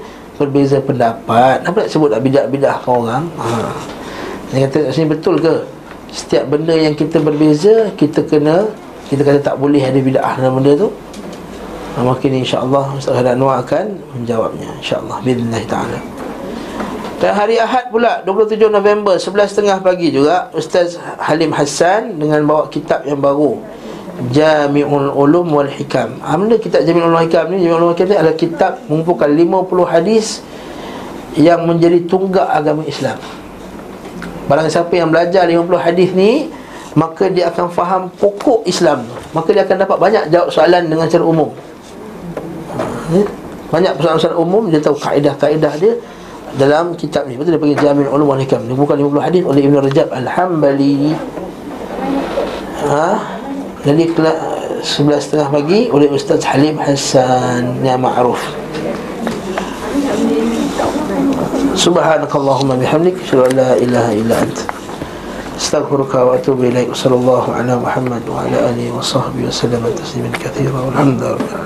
A: Berbeza pendapat. Apa nak sebut tak bidak-bidak ke orang? Ha. Dia kata Sini betul ke? Setiap benda yang kita berbeza Kita kena Kita kata tak boleh ada bid'ah dalam benda tu Ha, makin insyaAllah Ustaz Hadan Noah akan menjawabnya InsyaAllah Bismillah ta'ala. Dan hari Ahad pula 27 November 11.30 pagi juga Ustaz Halim Hassan Dengan bawa kitab yang baru Jami'ul Ulum wal Hikam. Apa kitab Jami'ul Ulum wal Hikam ni? Jami'ul Ulum wal Hikam ni adalah kitab Mengumpulkan 50 hadis Yang menjadi tunggak agama Islam. Barang siapa yang belajar 50 hadis ni Maka dia akan faham pokok Islam. Maka dia akan dapat banyak jawab soalan dengan secara umum Hmm? Banyak persoalan-persoalan umum Dia tahu kaedah-kaedah dia Dalam kitab ni Betul dia panggil Jamin Ulum wal Hikam Dia bukan 50 hadis oleh Ibn Rajab Al-Hambali ha? Jadi sebelah setengah pagi Oleh Ustaz Halim Hassan Yang ma'ruf Subhanakallahumma bihamdik Syurah la ilaha illa anta استغفرك واتوب اليك وصلى الله على محمد وعلى اله وصحبه وسلم تسليما كثيرا والحمد لله رب العالمين